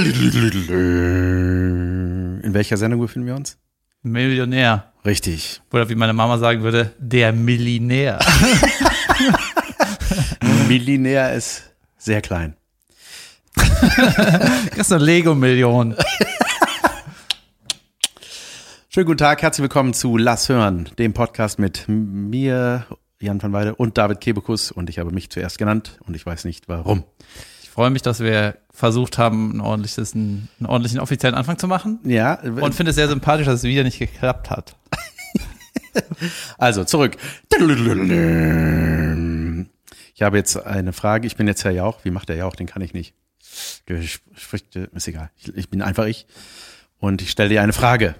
In welcher Sendung befinden wir uns? Millionär. Richtig. Oder wie meine Mama sagen würde, der Millinär. Millinär ist sehr klein. Kriegst eine Lego-Million. Schönen guten Tag, herzlich willkommen zu Lass hören, dem Podcast mit mir, Jan van Weide und David Kebekus. Und ich habe mich zuerst genannt und ich weiß nicht warum. Ich freue mich, dass wir versucht haben, ein ordentliches, einen, ordentlichen offiziellen Anfang zu machen. Ja, Und finde es sehr sympathisch, dass es wieder nicht geklappt hat. also zurück. Ich habe jetzt eine Frage. Ich bin jetzt Herr Jauch. Wie macht der Jauch? Den kann ich nicht. Spricht, ist egal. Ich, ich bin einfach ich. Und ich stelle dir eine Frage.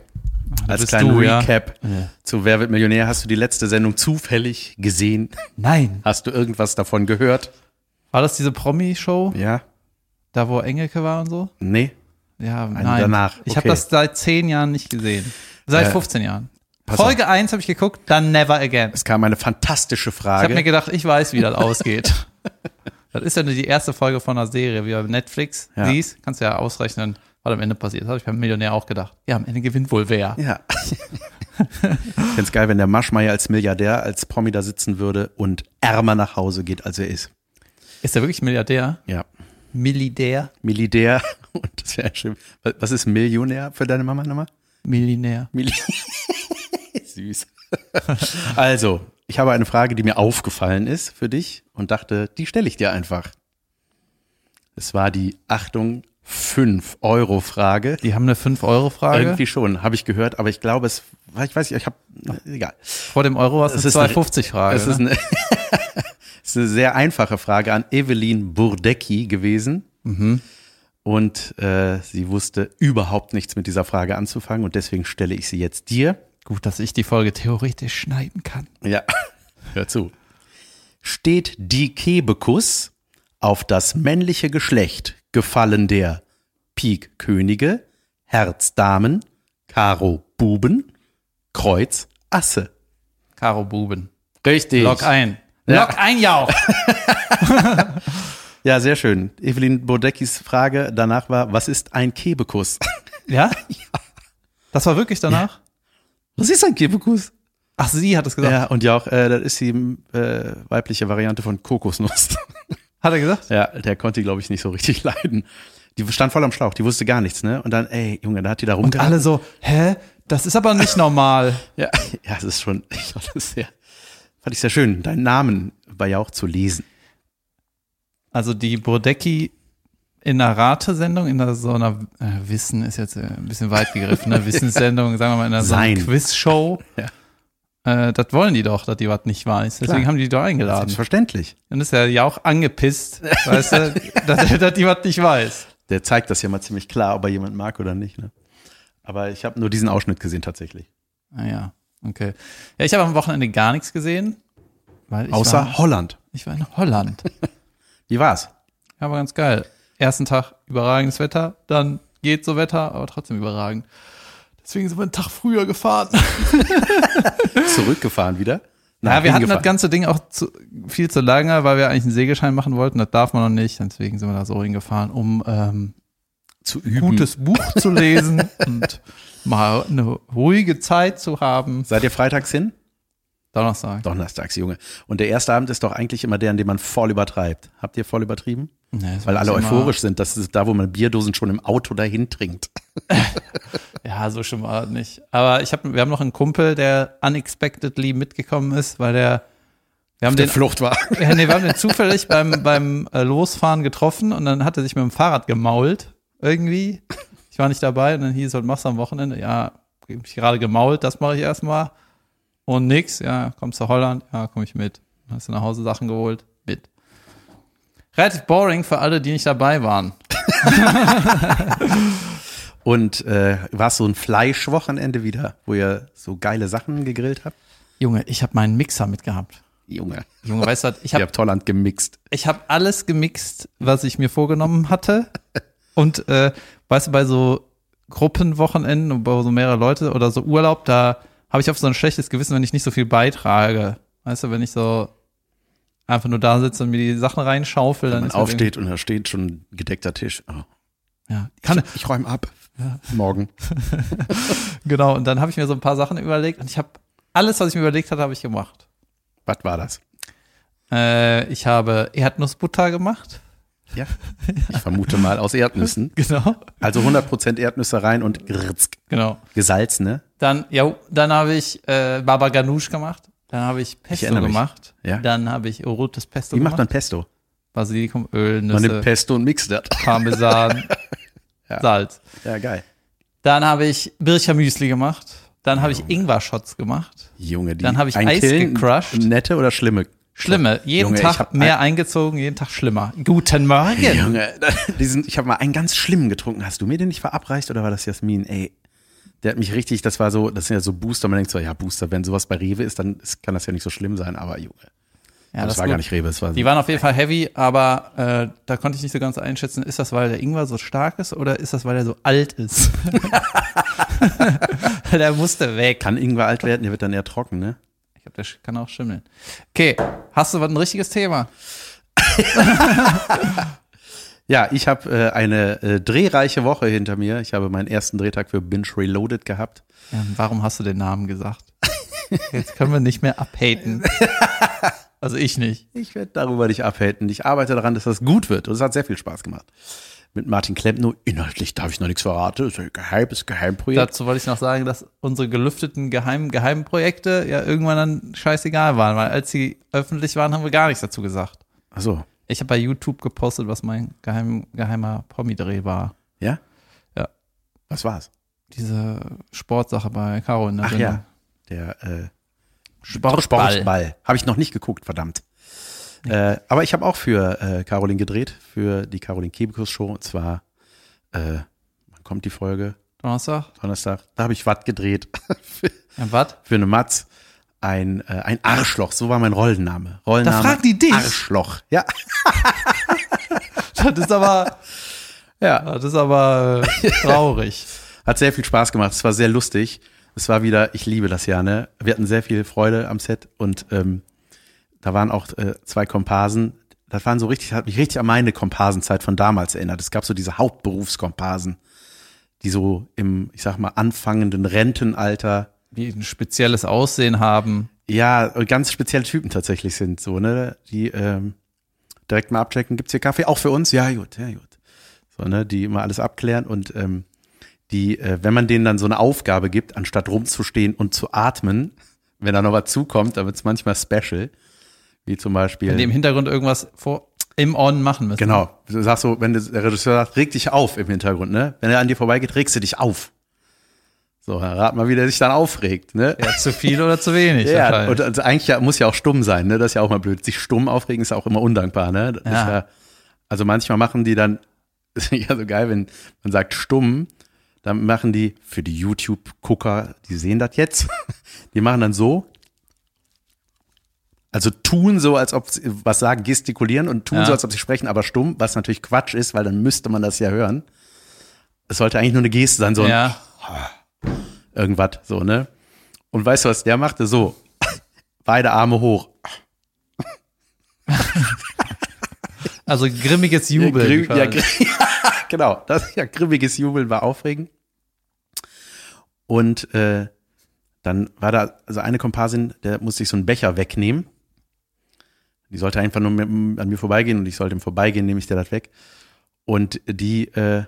Als kleinen du, ja. Recap Ja. zu Wer wird Millionär? Hast du die letzte Sendung zufällig gesehen? Nein. Hast du irgendwas davon gehört? War das diese Promi-Show, Ja? da wo Engelke war und so? Nee? Ja, Eine nein. danach, Ich habe okay. das seit zehn Jahren nicht gesehen. Seit Äh, 15 Jahren. Folge 1 habe ich geguckt, dann never again. Es kam eine fantastische Ich habe mir Frage. gedacht, ich weiß, wie das ausgeht. Das ist ja nur die erste Folge von einer Serie, wie bei Netflix. Ja. Siehst, kannst du ja ausrechnen, was am Ende passiert. Das habe ich beim Millionär auch gedacht. Ja, am Ende gewinnt wohl wer. Ja. ich find's geil, wenn der Maschmeier als Milliardär, als Promi da sitzen würde und ärmer nach Hause geht, als er ist. Ist der wirklich Milliardär? Ja. Millidär? Millidär. Und das wäre schön. Was- ist Millionär für deine Mama nochmal? Millinär. Milli Süß. Also, ich habe eine Frage, die mir aufgefallen ist für dich und dachte, die stelle ich dir einfach. Es war die, Achtung, 5-Euro-Frage. Die haben eine 5-Euro-Frage. Irgendwie schon, habe ich gehört, aber ich glaube, es ich weiß nicht, ich habe, egal. Vor dem Euro war es Es eine ist eine- 2,50-Frage. Es ist ne? ist eine sehr einfache Frage an Evelyn Burdecki gewesen. Mhm. Und äh, sie wusste überhaupt nichts mit dieser Frage anzufangen und deswegen stelle ich sie jetzt dir. Gut, dass ich die Folge theoretisch schneiden kann. Ja, hör zu. Steht die Kebekus auf das männliche Geschlecht gefallen der Pik Könige, Herz Damen, Karo Buben, Kreuz Asse? Karo Buben. Richtig. Log ein. Ja. Log ein, Jauch. Ja, sehr schön. Evelyn Bodeckis Frage danach war, was ist ein Kebekus? Ja? Das war wirklich danach? Was ist ein Kebekus? Ach, sie hat es gesagt. Ja, und ja auch, äh, das ist die äh, weibliche Variante von Kokosnuss. Hat er gesagt? ja, der konnte glaube ich, nicht so richtig leiden. Die stand voll am Schlauch, die wusste gar nichts, ne? Und dann, ey, Junge, da hat die da Und rumgehalten. alle so, hä? Das ist aber nicht normal. Ja, ja, es ist schon, ich fand das sehr, fand ich sehr schön, deinen Namen bei Jauch zu lesen. Also die Brodecki in einer Ratesendung, in einer, so einer äh, Wissen ist jetzt äh, ein bisschen weit gegriffen, ne? Wissenssendung, sagen wir mal in einer so einer. Quizshow. Ja. Äh, das wollen die doch, dass die was nicht weiß. Deswegen Klar. haben die die doch eingeladen. Selbstverständlich. Dann ist er ja auch angepisst, weißt du, dass, dass die was nicht weiß. Der zeigt das ja mal ziemlich klar, ob er jemand mag oder nicht, ne? Aber ich habe nur diesen Ausschnitt gesehen tatsächlich. Ah ja, okay. Ja, ich habe am Wochenende gar nichts gesehen. Außer war, Holland. ich war in Holland. Wie war's? Ja, aber ganz geil. Ersten Tag überragendes Wetter, dann geht so Wetter, aber trotzdem überragend. Deswegen sind wir einen Tag früher gefahren. Zurückgefahren wieder? Ja, wir hatten das ganze Ding auch zu, viel zu lange, weil wir eigentlich einen Segelschein machen wollten. Das darf man noch nicht. Deswegen sind wir da so hingefahren, um ähm, zu üben. gutes Buch zu lesen und mal eine ruhige Zeit zu haben. Seid ihr freitags hin? Donnerstag. Donnerstags, Junge. Und der erste Abend ist doch eigentlich immer der, an dem man voll übertreibt. Habt ihr voll übertrieben? Nee, Weil alle euphorisch sind. Das ist da, wo man Bierdosen schon im Auto dahin trinkt. Ja, so schon mal nicht. Aber ich hab, wir haben noch einen Kumpel, der unexpectedly mitgekommen ist, weil der, wir haben Der den, Flucht war. ja, nee, wir haben den zufällig beim, beim äh, Losfahren getroffen und dann hat er sich mit dem Fahrrad gemault, irgendwie. Ich war nicht dabei und dann hieß es, machst du am Wochenende? Ja, hab mich gerade gemault, das mache ich erstmal. Und nix, ja, kommst du Holland? Ja, komm ich mit. Hast du nach Hause Sachen geholt? Mit. Relativ boring für alle, die nicht dabei waren. Und äh, war es so ein Fleischwochenende wieder, wo ihr so geile Sachen gegrillt habt? Junge, ich habe meinen Mixer mitgehabt. Junge, Junge, weißt du, was, ich ihr habe habt Holland gemixt. ich habe alles gemixt, was ich mir vorgenommen hatte. Und äh, weißt du, bei so Gruppenwochenenden, wo so mehrere Leute oder so Urlaub, da habe ich oft so ein schlechtes Gewissen, wenn ich nicht so viel beitrage. Weißt du, wenn ich so einfach nur da sitze und mir die Sachen reinschaufel, Wenn dann man ist aufsteht und da steht schon ein gedeckter Tisch. Oh. Ja, kann, Ich räume ab. Morgen. genau. Und dann habe ich mir so ein paar Sachen überlegt und ich habe alles, was ich mir überlegt hatte, habe ich gemacht. Was war das? Äh, ich habe Erdnussbutter gemacht. Ja. Ich vermute mal aus Erdnüssen. Genau. Also 100% Erdnüsse rein und gritzk. Genau. Gesalzene. Dann, ja, dann habe ich äh, Baba Ganoush gemacht. Dann habe ich Pesto mich. gemacht. Ja. Dann habe ich rotes Pesto Wie macht man gemacht. Pesto? Basilikum, Öl, Man nimmt Nüsse, Pesto und mixt das. Parmesan, Ja. Salz. Ja, geil. Dann habe ich Bircher Müsli gemacht. Dann habe ich Ingwer-Shots gemacht. Junge, die Dann habe ich Eis gecrushed. Nette oder schlimme? Schlimme. Jeden Junge, Tag mehr eingezogen, jeden Tag schlimmer. Guten Morgen. Junge, diesen, ich habe mal einen ganz schlimmen getrunken. Hast du mir den nicht verabreicht oder war das Jasmin? Ey, der hat mich richtig, das war so, das sind ja so Booster. Man denkt so, ja, Booster, wenn sowas bei Rewe ist, dann ist, kann das ja nicht so schlimm sein. Aber Junge, Ja, das, ist war gut. gar nicht Rewe, das war Die waren auf jeden Fall heavy, aber äh, da konnte ich nicht so ganz einschätzen, ist das, weil der Ingwer so stark ist oder ist das, weil er so alt ist? der musste weg. Kann Ingwer alt werden, der wird dann eher trocken, ne? Glaube, der kann auch schimmeln. Okay, hast du was ein richtiges Thema? Ja, ich habe äh, eine äh, drehreiche Woche hinter mir. Ich habe meinen ersten Drehtag für Binge Reloaded gehabt. Ja, warum hast du den Namen gesagt? Jetzt können wir nicht mehr abhaten. Also ich nicht. Ich werde darüber nicht abhalten. Ich arbeite daran, dass das gut wird. Und es hat sehr viel Spaß gemacht. Mit Martin Klempno. Inhaltlich darf ich noch nichts verraten. Das ist ein geheimes Geheimprojekt. Dazu wollte ich noch sagen, dass unsere gelüfteten geheimen Geheimprojekte ja irgendwann dann scheißegal waren, weil als sie öffentlich waren, haben wir gar nichts dazu gesagt. Achso, Ich habe bei YouTube gepostet, was mein geheim, geheimer Promi-Dreh war. ja? Ja. Was war's? Diese Sportsache bei Caro in der Ach Sendung. ja, der äh, Sportball. Sportball. Habe ich noch nicht geguckt, verdammt. Äh, aber ich habe auch für äh, Caroline gedreht, für die Caroline Kebekus Show. Und zwar, äh, wann kommt die Folge? Donnerstag? Donnerstag. Da habe ich was gedreht. für, Ja, was? für eine Matz. Ein, äh, ein Arschloch, so war mein Rollenname. Rollenname. Da fragt die dich? Arschloch. Ja. Das ist aber, Ja. das ist aber äh, traurig. Hat sehr viel Spaß gemacht. Es war sehr lustig. Es war wieder, ich liebe das ja, ne? Wir hatten sehr viel Freude am Set und ähm, da waren auch äh, zwei Komparsen. Das waren so richtig, hat mich richtig an meine Komparsenzeit von damals erinnert. Es gab so diese Hauptberufskomparsen, die so im, ich sag mal, anfangenden Rentenalter, Die ein spezielles Aussehen haben. ja, ganz spezielle Typen tatsächlich sind, so, ne? Die ähm, direkt mal abchecken, gibt's hier Kaffee? Auch für uns? Ja, gut, ja, gut. So, ne? Die immer alles abklären und ähm, die, äh, wenn man denen dann so eine Aufgabe gibt, anstatt rumzustehen und zu atmen, wenn da noch was zukommt, dann wird's manchmal special. Wie zum Beispiel. Wenn die im Hintergrund irgendwas vor, im On machen müssen. Genau. Du sagst so, wenn der Regisseur sagt, reg dich auf im Hintergrund, ne? Wenn er an dir vorbeigeht, regst du dich auf. So, dann rat mal, wie der sich dann aufregt, ne? Ja, zu viel oder zu wenig. Ja, wahrscheinlich. und also eigentlich ja, muss ja auch stumm sein, ne? Das ist ja auch mal blöd. Sich stumm aufregen ist ja auch immer undankbar, ne? Ja. Ja, also manchmal machen die dann, ist ja so geil, wenn man sagt stumm, dann machen die für die YouTube-Gucker, die sehen das jetzt, die machen dann so, also tun so, als ob sie was sagen, gestikulieren und tun Ja. so, als ob sie sprechen, aber stumm, was natürlich Quatsch ist, weil dann müsste man das ja hören. Es sollte eigentlich nur eine Geste sein, so ein ja. irgendwas, so, ne? Und weißt du, was der machte? So, beide Arme hoch. Also grimmiges Jubeln. Grimm, ja, quasi. gr- genau, das ja grimmiges Jubeln war aufregend. Und äh, dann war da also eine Komparsin, der musste sich so einen Becher wegnehmen. Die sollte einfach nur an mir vorbeigehen und ich sollte im Vorbeigehen, nehme ich der das weg. Und die äh,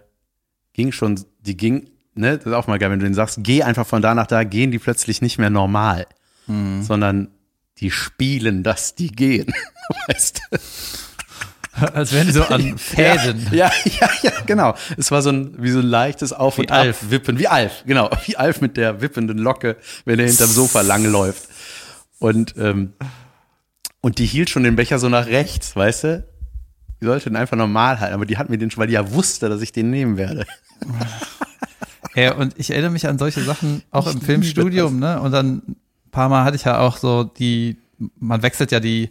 ging schon, die ging, ne, das ist auch mal geil, wenn du denen sagst, geh einfach von da nach da, gehen die plötzlich nicht mehr normal, sondern die spielen, dass die gehen. weißt du? Als wären die so an Fäden. Ja, ja, ja, genau. Es war so ein, wie so ein leichtes Auf- Wie und Alf. Abwippen. Wie Alf, genau. Wie Alf mit der wippenden Locke, wenn er hinterm Sofa langläuft. Und, ähm, und die hielt schon den Becher so nach rechts, weißt du? Die sollte den einfach normal halten, aber die hat mir den schon, weil die ja wusste, dass ich den nehmen werde. Ja, und ich erinnere mich an solche Sachen auch Ich im Filmstudium, ne? Und dann ein paar Mal hatte ich ja auch so die, man wechselt ja die,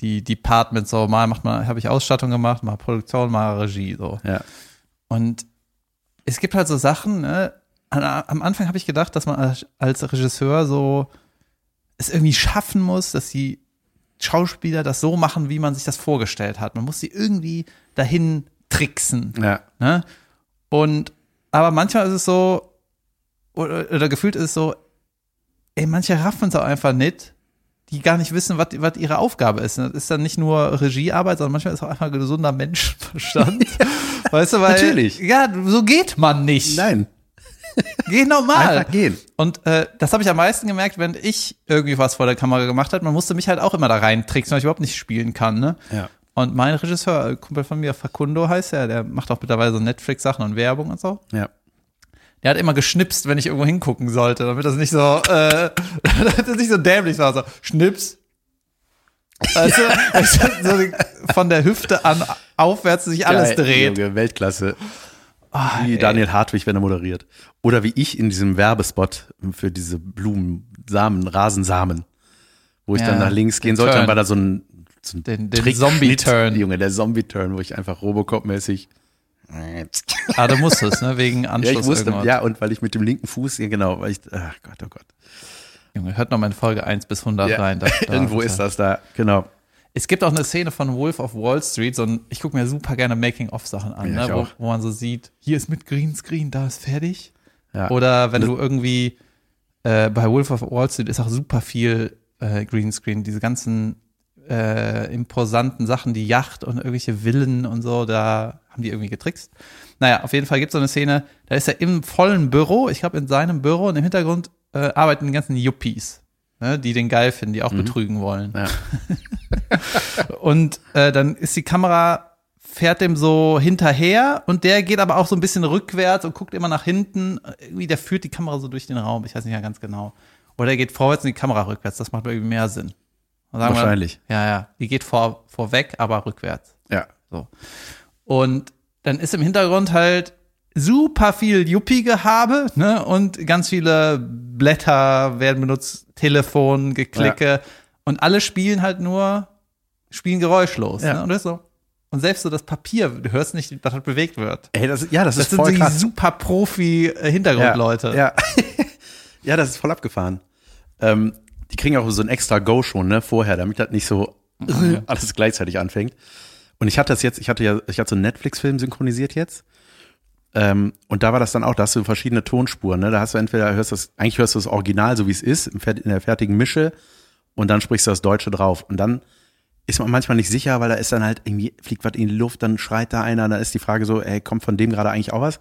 die Departments so, mal macht man, habe ich Ausstattung gemacht, mal Produktion, mal Regie, so. Ja. Und es gibt halt so Sachen, ne? Am Anfang habe ich gedacht, dass man als, als Regisseur so es irgendwie schaffen muss, dass die Schauspieler das so machen, wie man sich das vorgestellt hat. Man muss sie irgendwie dahin tricksen. Ja. Ne? Und, aber manchmal ist es so, oder, oder gefühlt ist es so, ey, manche raffen es auch einfach nicht, die gar nicht wissen, was, ihre Aufgabe ist. Das ist dann nicht nur Regiearbeit, sondern manchmal ist auch einfach gesunder Menschenverstand. weißt du, weil. Natürlich. Ja, so geht man nicht. Nein. Geh normal. Einfach gehen. Und äh, das habe ich am meisten gemerkt, wenn ich irgendwie was vor der Kamera gemacht habe. Man musste mich halt auch immer da rein tricksen, weil ich überhaupt nicht spielen kann. Ne? Ja. Und mein Regisseur, äh, Kumpel von mir, Facundo heißt er, der macht auch mittlerweile so Netflix-Sachen und Werbung und so. Ja. Der hat immer geschnipst, wenn ich irgendwo hingucken sollte, damit das nicht so, äh, damit das nicht so dämlich war. So, Schnips. Also, so die- von der Hüfte an aufwärts sich alles Geil, dreht. Junge, Weltklasse. Ah, Wie ey. Daniel Hartwig, wenn er moderiert. Oder wie ich in diesem Werbespot für diese Blumen, Samen, Rasensamen, wo ich Ja, dann nach links gehen sollte, dann war da so ein, so ein Den- den Zombie-Turn. Junge, der Zombie-Turn, wo ich einfach Robocop-mäßig. Ah, du musstest, ne? Wegen Ja, Anschluss ich wusste, irgendwas. ja, und weil ich mit dem linken Fuß, ja, genau, weil ich, ach Gott, oh Gott. Junge, hört noch mal in Folge 1 bis 100 Ja, rein. Da, da, irgendwo ist das da, genau. Es gibt auch eine Szene von Wolf of Wall Street, so ein, ich gucke mir super gerne Making-of-Sachen an, Ja, ne, wo, wo man so sieht, hier ist mit Greenscreen, da ist fertig. Ja. Oder wenn du irgendwie äh, bei Wolf of Wall Street ist auch super viel äh, Greenscreen, diese ganzen äh, imposanten Sachen, die Yacht und irgendwelche Villen und so, da haben die irgendwie getrickst. Naja, auf jeden Fall gibt es so eine Szene, da ist er im vollen Büro, ich glaube in seinem Büro und im Hintergrund äh, arbeiten die ganzen Yuppies, ne, die den geil finden, die auch betrügen wollen. Ja. Und äh, dann ist die Kamera, fährt dem so hinterher und der geht aber auch so ein bisschen rückwärts und guckt immer nach hinten. Irgendwie, der führt die Kamera so durch den Raum, ich weiß nicht mehr ganz genau. Oder er geht vorwärts und die Kamera rückwärts, das macht irgendwie mehr Sinn. Sagen wir- Wahrscheinlich. ja, ja. Die geht vor, vorweg, aber rückwärts. Ja. So. Und dann ist im Hintergrund halt super viel Yuppie-Gehabe, ne? Und ganz viele Blätter werden benutzt, Telefon, Geklicke. Und alle spielen halt nur, spielen geräuschlos. Ja. Ne? Und das so. Und selbst so das Papier, du hörst nicht, was halt bewegt wird. Ey, das, ja, das, Das ist sind voll so die krass. super Profi-Hintergrundleute. Ja, ja. ja, das ist voll abgefahren. Ähm, die kriegen auch so ein extra Go schon, ne, vorher, damit das nicht so alles gleichzeitig anfängt. Und ich hatte das jetzt, ich hatte ja, ich hatte so einen Netflix-Film synchronisiert jetzt. Ähm, und da war das dann auch, da hast du verschiedene Tonspuren, ne? Da hast du entweder hörst das, eigentlich hörst du das Original, so wie es ist, in der fertigen Mische, und dann sprichst du das Deutsche drauf. Und dann ist man manchmal nicht sicher, weil da ist dann halt irgendwie, fliegt was in die Luft, dann schreit da einer, dann ist die Frage so, ey, kommt von dem gerade eigentlich auch was?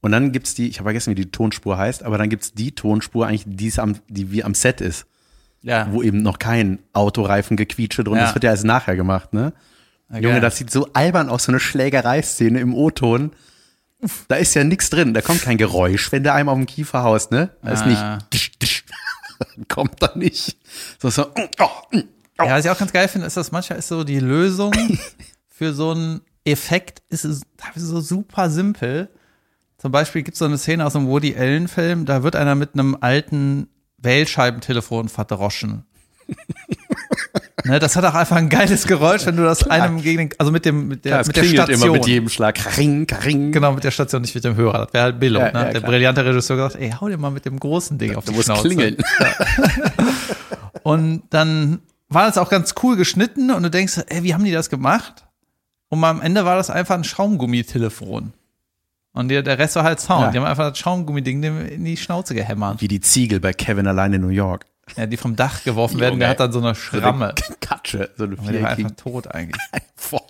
Und dann gibt's die, ich habe vergessen, wie die Tonspur heißt, aber dann gibt's die Tonspur eigentlich, die, am, die wie am Set ist, Ja. wo eben noch kein Autoreifen gequietsche drin. Ja. Das wird ja erst nachher gemacht, ne? Ja, Junge, das sieht so albern aus, so eine Schlägereiszene im O-Ton. Da ist ja nichts drin, da kommt kein Geräusch, wenn der einem auf den Kiefer haust, ne? Da ist Ah. nicht, kommt da nicht. So, so, oh, oh, Ja, was ich auch ganz geil finde, ist, dass manchmal ist so die Lösung für so einen Effekt ist teilweise so super simpel. Zum Beispiel gibt es so eine Szene aus einem Woody Allen-Film, da wird einer mit einem alten Wählscheibentelefon verdroschen. Ne, das hat auch einfach ein geiles Geräusch, wenn du das einem gegen den, also mit dem, mit der, Klar, mit der Station. immer mit jedem Schlag. Karing, karing. Genau, mit der Station, nicht mit dem Hörer. Das wäre halt Billo. Ja, ne? ja, der klar. brillante Regisseur gesagt, ey, hau dir mal mit dem großen Ding auf Du die Schnauze. klingeln. Und dann war das auch ganz cool geschnitten und du denkst, ey, wie haben die das gemacht? Und am Ende war das einfach ein Schaumgummitelefon. Und der, der Rest war halt Sound. Ja. Die haben einfach das Schaumgummiding in die Schnauze gehämmert. Wie die Ziegel bei Kevin allein in New York. Ja, die vom Dach geworfen werden, Junge. der hat dann so eine Schramme. Katsche, so eine Und der war viereckige. einfach tot eigentlich. Voll.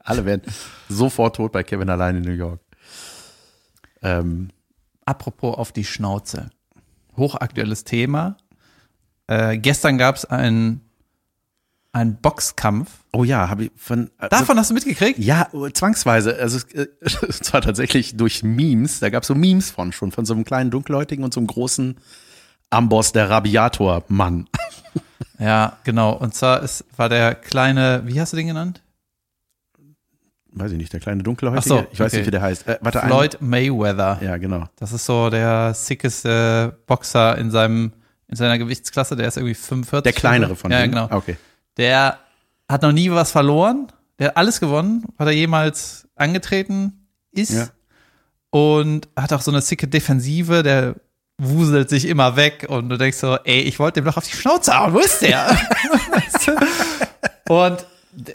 Alle werden sofort tot bei Kevin allein in New York. Ähm, Apropos auf die Schnauze. Hochaktuelles Thema. Äh, gestern gab es einen, einen Boxkampf. oh ja, habe ich von. äh, Davon hast du mitgekriegt? Ja, zwangsweise. Also es, äh, es war tatsächlich durch Memes. Da gab es so Memes von schon, von so einem kleinen Dunkelhäutigen und so einem großen Amboss, der Rabiator-Mann. Ja, genau. Und zwar ist, war der kleine, wie hast du den genannt? Weiß ich nicht, der kleine Dunkelhäutige. Ach so, ich weiß okay. nicht, wie der heißt. Äh, warte, ein- Floyd Mayweather. Ja, genau. Das ist so der sickeste Boxer in seinem in seiner Gewichtsklasse. Der ist irgendwie 45. Der kleinere von Ja, denen. genau. Okay. Der hat noch nie was verloren. Der hat alles gewonnen, was er jemals angetreten ist. Ja. Und hat auch so eine sicke Defensive. Der wuselt sich immer weg und du denkst so, ey, ich wollte dem doch auf die Schnauze hauen. Wo ist der? Und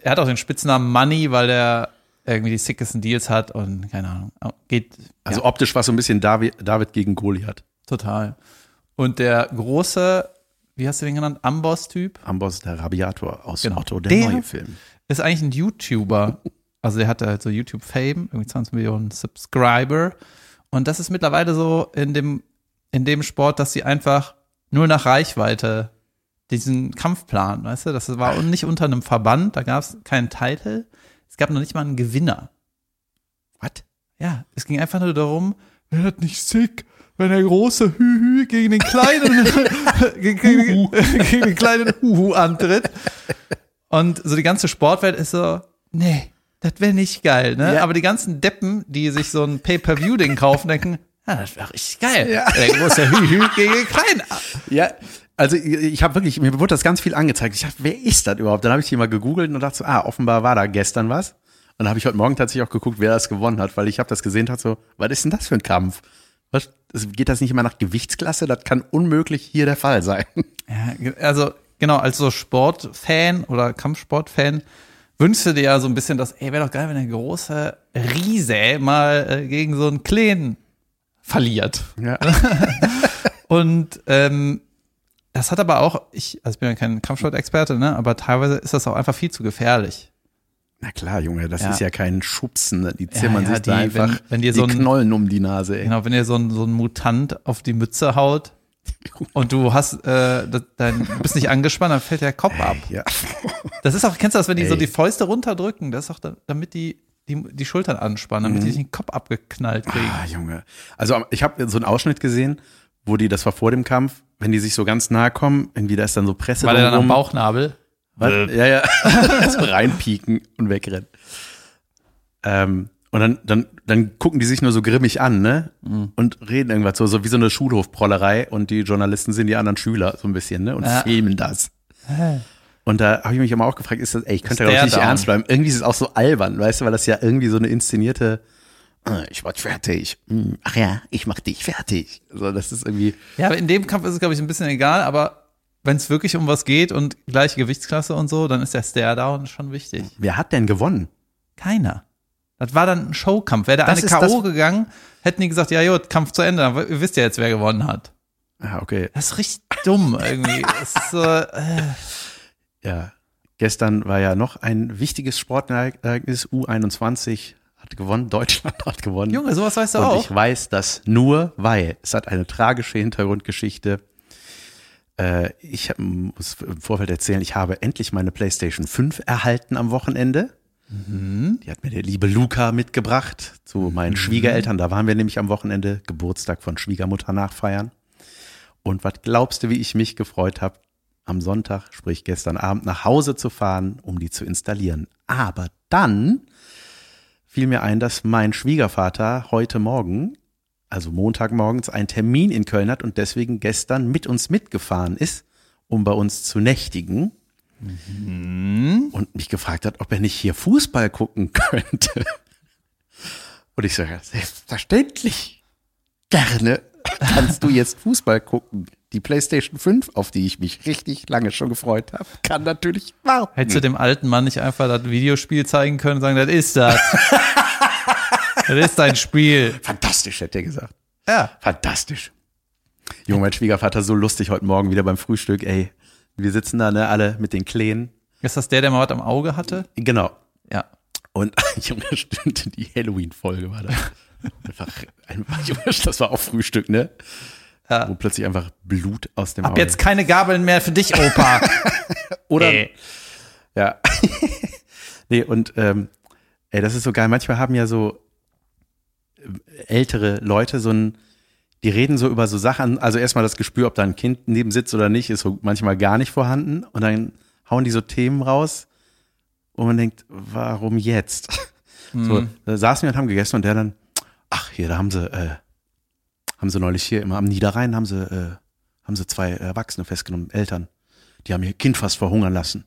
er hat auch den Spitznamen Money, weil der irgendwie die sickesten Deals hat und keine Ahnung, geht Also optisch war so ein bisschen David, David gegen Goliath. total. Und der große, wie hast du den genannt, Amboss-Typ, Amboss der Rabiator aus Genau. Otto, der, Der- neue Film. ist eigentlich ein YouTuber. Also der hatte halt so YouTube-Fame, irgendwie 20 Millionen Subscriber. Und das ist mittlerweile so in dem, in dem Sport, dass sie einfach nur nach Reichweite diesen Kampf planen, weißt du? Das war nicht unter einem Verband, da gab es keinen Titel. Es gab noch nicht mal einen Gewinner. Was? Ja, es ging einfach nur darum, wer hat nicht sick, wenn der große Hühü gegen den kleinen gegen, gegen, gegen den kleinen Huhu antritt. Und so die ganze Sportwelt ist so, nee, das wäre nicht geil, ne? Ja. Aber die ganzen Deppen, die sich so ein Pay-per-View-Ding kaufen, denken, ja, das wäre richtig geil. Ja. Der große Hühü gegen den kleinen. Ja, also ich, habe wirklich, mir wurde das ganz viel angezeigt. Ich dachte, wer ist das überhaupt? Dann habe ich die mal gegoogelt und dachte so, ah, offenbar war da gestern was. Und dann habe ich heute Morgen tatsächlich auch geguckt, wer das gewonnen hat, weil ich habe das gesehen und dachte so, was ist denn das für ein Kampf? Was, geht das nicht immer nach Gewichtsklasse? Das kann unmöglich hier der Fall sein. Ja, also genau, als so Sportfan oder Kampfsportfan wünschst du dir ja so ein bisschen das, ey, wäre doch geil, wenn der große Riese mal äh, gegen so einen kleinen verliert. Ja. Und ähm, das hat aber auch, ich, also ich bin ja kein Kampfsportexperte, ne, aber teilweise ist das auch einfach viel zu gefährlich. Na klar, Junge, das Ja. ist ja kein Schubsen. ne? Die zimmern ja, sich da die- einfach wenn- wenn dir die so ein- Knollen um die Nase, ey. Genau, wenn dir so ein, so ein Mutant auf die Mütze haut und du hast, äh, dein, bist nicht angespannt, dann fällt der Kopf ab. Ja. Das ist auch, kennst du das, wenn die so Ey. die Fäuste runterdrücken? Das ist auch, da, damit die, die die Schultern anspannen, damit die sich den Kopf abgeknallt kriegen. Ah, Junge. Also ich habe so einen Ausschnitt gesehen, wo die, das war vor dem Kampf, wenn die sich so ganz nahe kommen, irgendwie da ist dann so Presse War der dann am. Bauchnabel? Was? Ja, ja. so reinpieken und wegrennen. Ähm, und dann, dann, dann gucken die sich nur so grimmig an, ne? Mhm. Und reden irgendwas so, so wie so eine Schulhofprollerei und die Journalisten sind die anderen Schüler so ein bisschen, ne? Und Ja. filmen das. Und da habe ich mich immer auch gefragt, ist das, ey, ich könnte der nicht down? ernst bleiben. Irgendwie ist es auch so albern, weißt du, weil das ja irgendwie so eine inszenierte, ah, ich war fertig. Hm, Ach ja, ich mach dich fertig. So, das ist irgendwie, Ja, aber in dem Kampf ist es, glaube ich, ein bisschen egal, aber wenn es wirklich um was geht und gleiche Gewichtsklasse und so, dann ist der Stare-Down schon wichtig. wer hat denn gewonnen? Keiner. Das war dann ein Showkampf. Wäre der Das eine K.O. gegangen, hätten die gesagt, ja, gut, Kampf zu Ende, ihr wisst ja jetzt, wer gewonnen hat. Ah, okay. Das ist richtig dumm irgendwie. Das ist so, äh, Ja, gestern war ja noch ein wichtiges Sportereignis. U21 hat gewonnen, Deutschland hat gewonnen. Junge, sowas weißt du Und auch. ich weiß das nur, weil es hat eine tragische Hintergrundgeschichte. Äh, ich muss im Vorfeld erzählen, ich habe endlich meine PlayStation 5 erhalten am Wochenende. Mhm. Die hat mir der liebe Luca mitgebracht zu meinen Schwiegereltern. Da waren wir nämlich am Wochenende Geburtstag von Schwiegermutter nachfeiern. Und was glaubst du, wie ich mich gefreut habe, am Sonntag, sprich gestern Abend, nach Hause zu fahren, um die zu installieren. Aber dann fiel mir ein, dass mein Schwiegervater heute Morgen, also Montagmorgens, einen Termin in Köln hat und deswegen gestern mit uns mitgefahren ist, um bei uns zu nächtigen. Und mich gefragt hat, ob er nicht hier Fußball gucken könnte. Und ich sage, selbstverständlich. Gerne kannst du jetzt Fußball gucken. Die PlayStation 5, auf die ich mich richtig lange schon gefreut habe, kann natürlich warten. Hättest du dem alten Mann nicht einfach das Videospiel zeigen können und sagen, das ist das. das ist dein Spiel. Fantastisch, hätte er gesagt. Ja. Fantastisch. Junge, mein Schwiegervater, so lustig heute Morgen wieder beim Frühstück, ey. Wir sitzen da, ne, alle mit den Kleinen. Ist das der, der mal was am Auge hatte? Genau. Ja. Und Junge, stimmt, die Halloween-Folge war da. Einfach, einfach, Junge, das war auch Frühstück, ne? Ja. Wo plötzlich einfach Blut aus dem Ab Auge. jetzt keine Gabeln mehr für dich, Opa. Oder, Ey. ja. nee, und, ähm, ey, das ist so geil. Manchmal haben ja so äh, ältere Leute so ein, die reden so über so Sachen, also erstmal das Gespür, ob da ein Kind neben sitzt oder nicht, ist so manchmal gar nicht vorhanden. Und dann hauen die so Themen raus, wo man denkt, warum jetzt? So, da saßen wir und haben gegessen und der dann, ach, hier, da haben sie, äh, haben sie neulich hier immer am Niederrhein, haben sie, äh, haben sie zwei Erwachsene festgenommen, Eltern. Die haben ihr Kind fast verhungern lassen.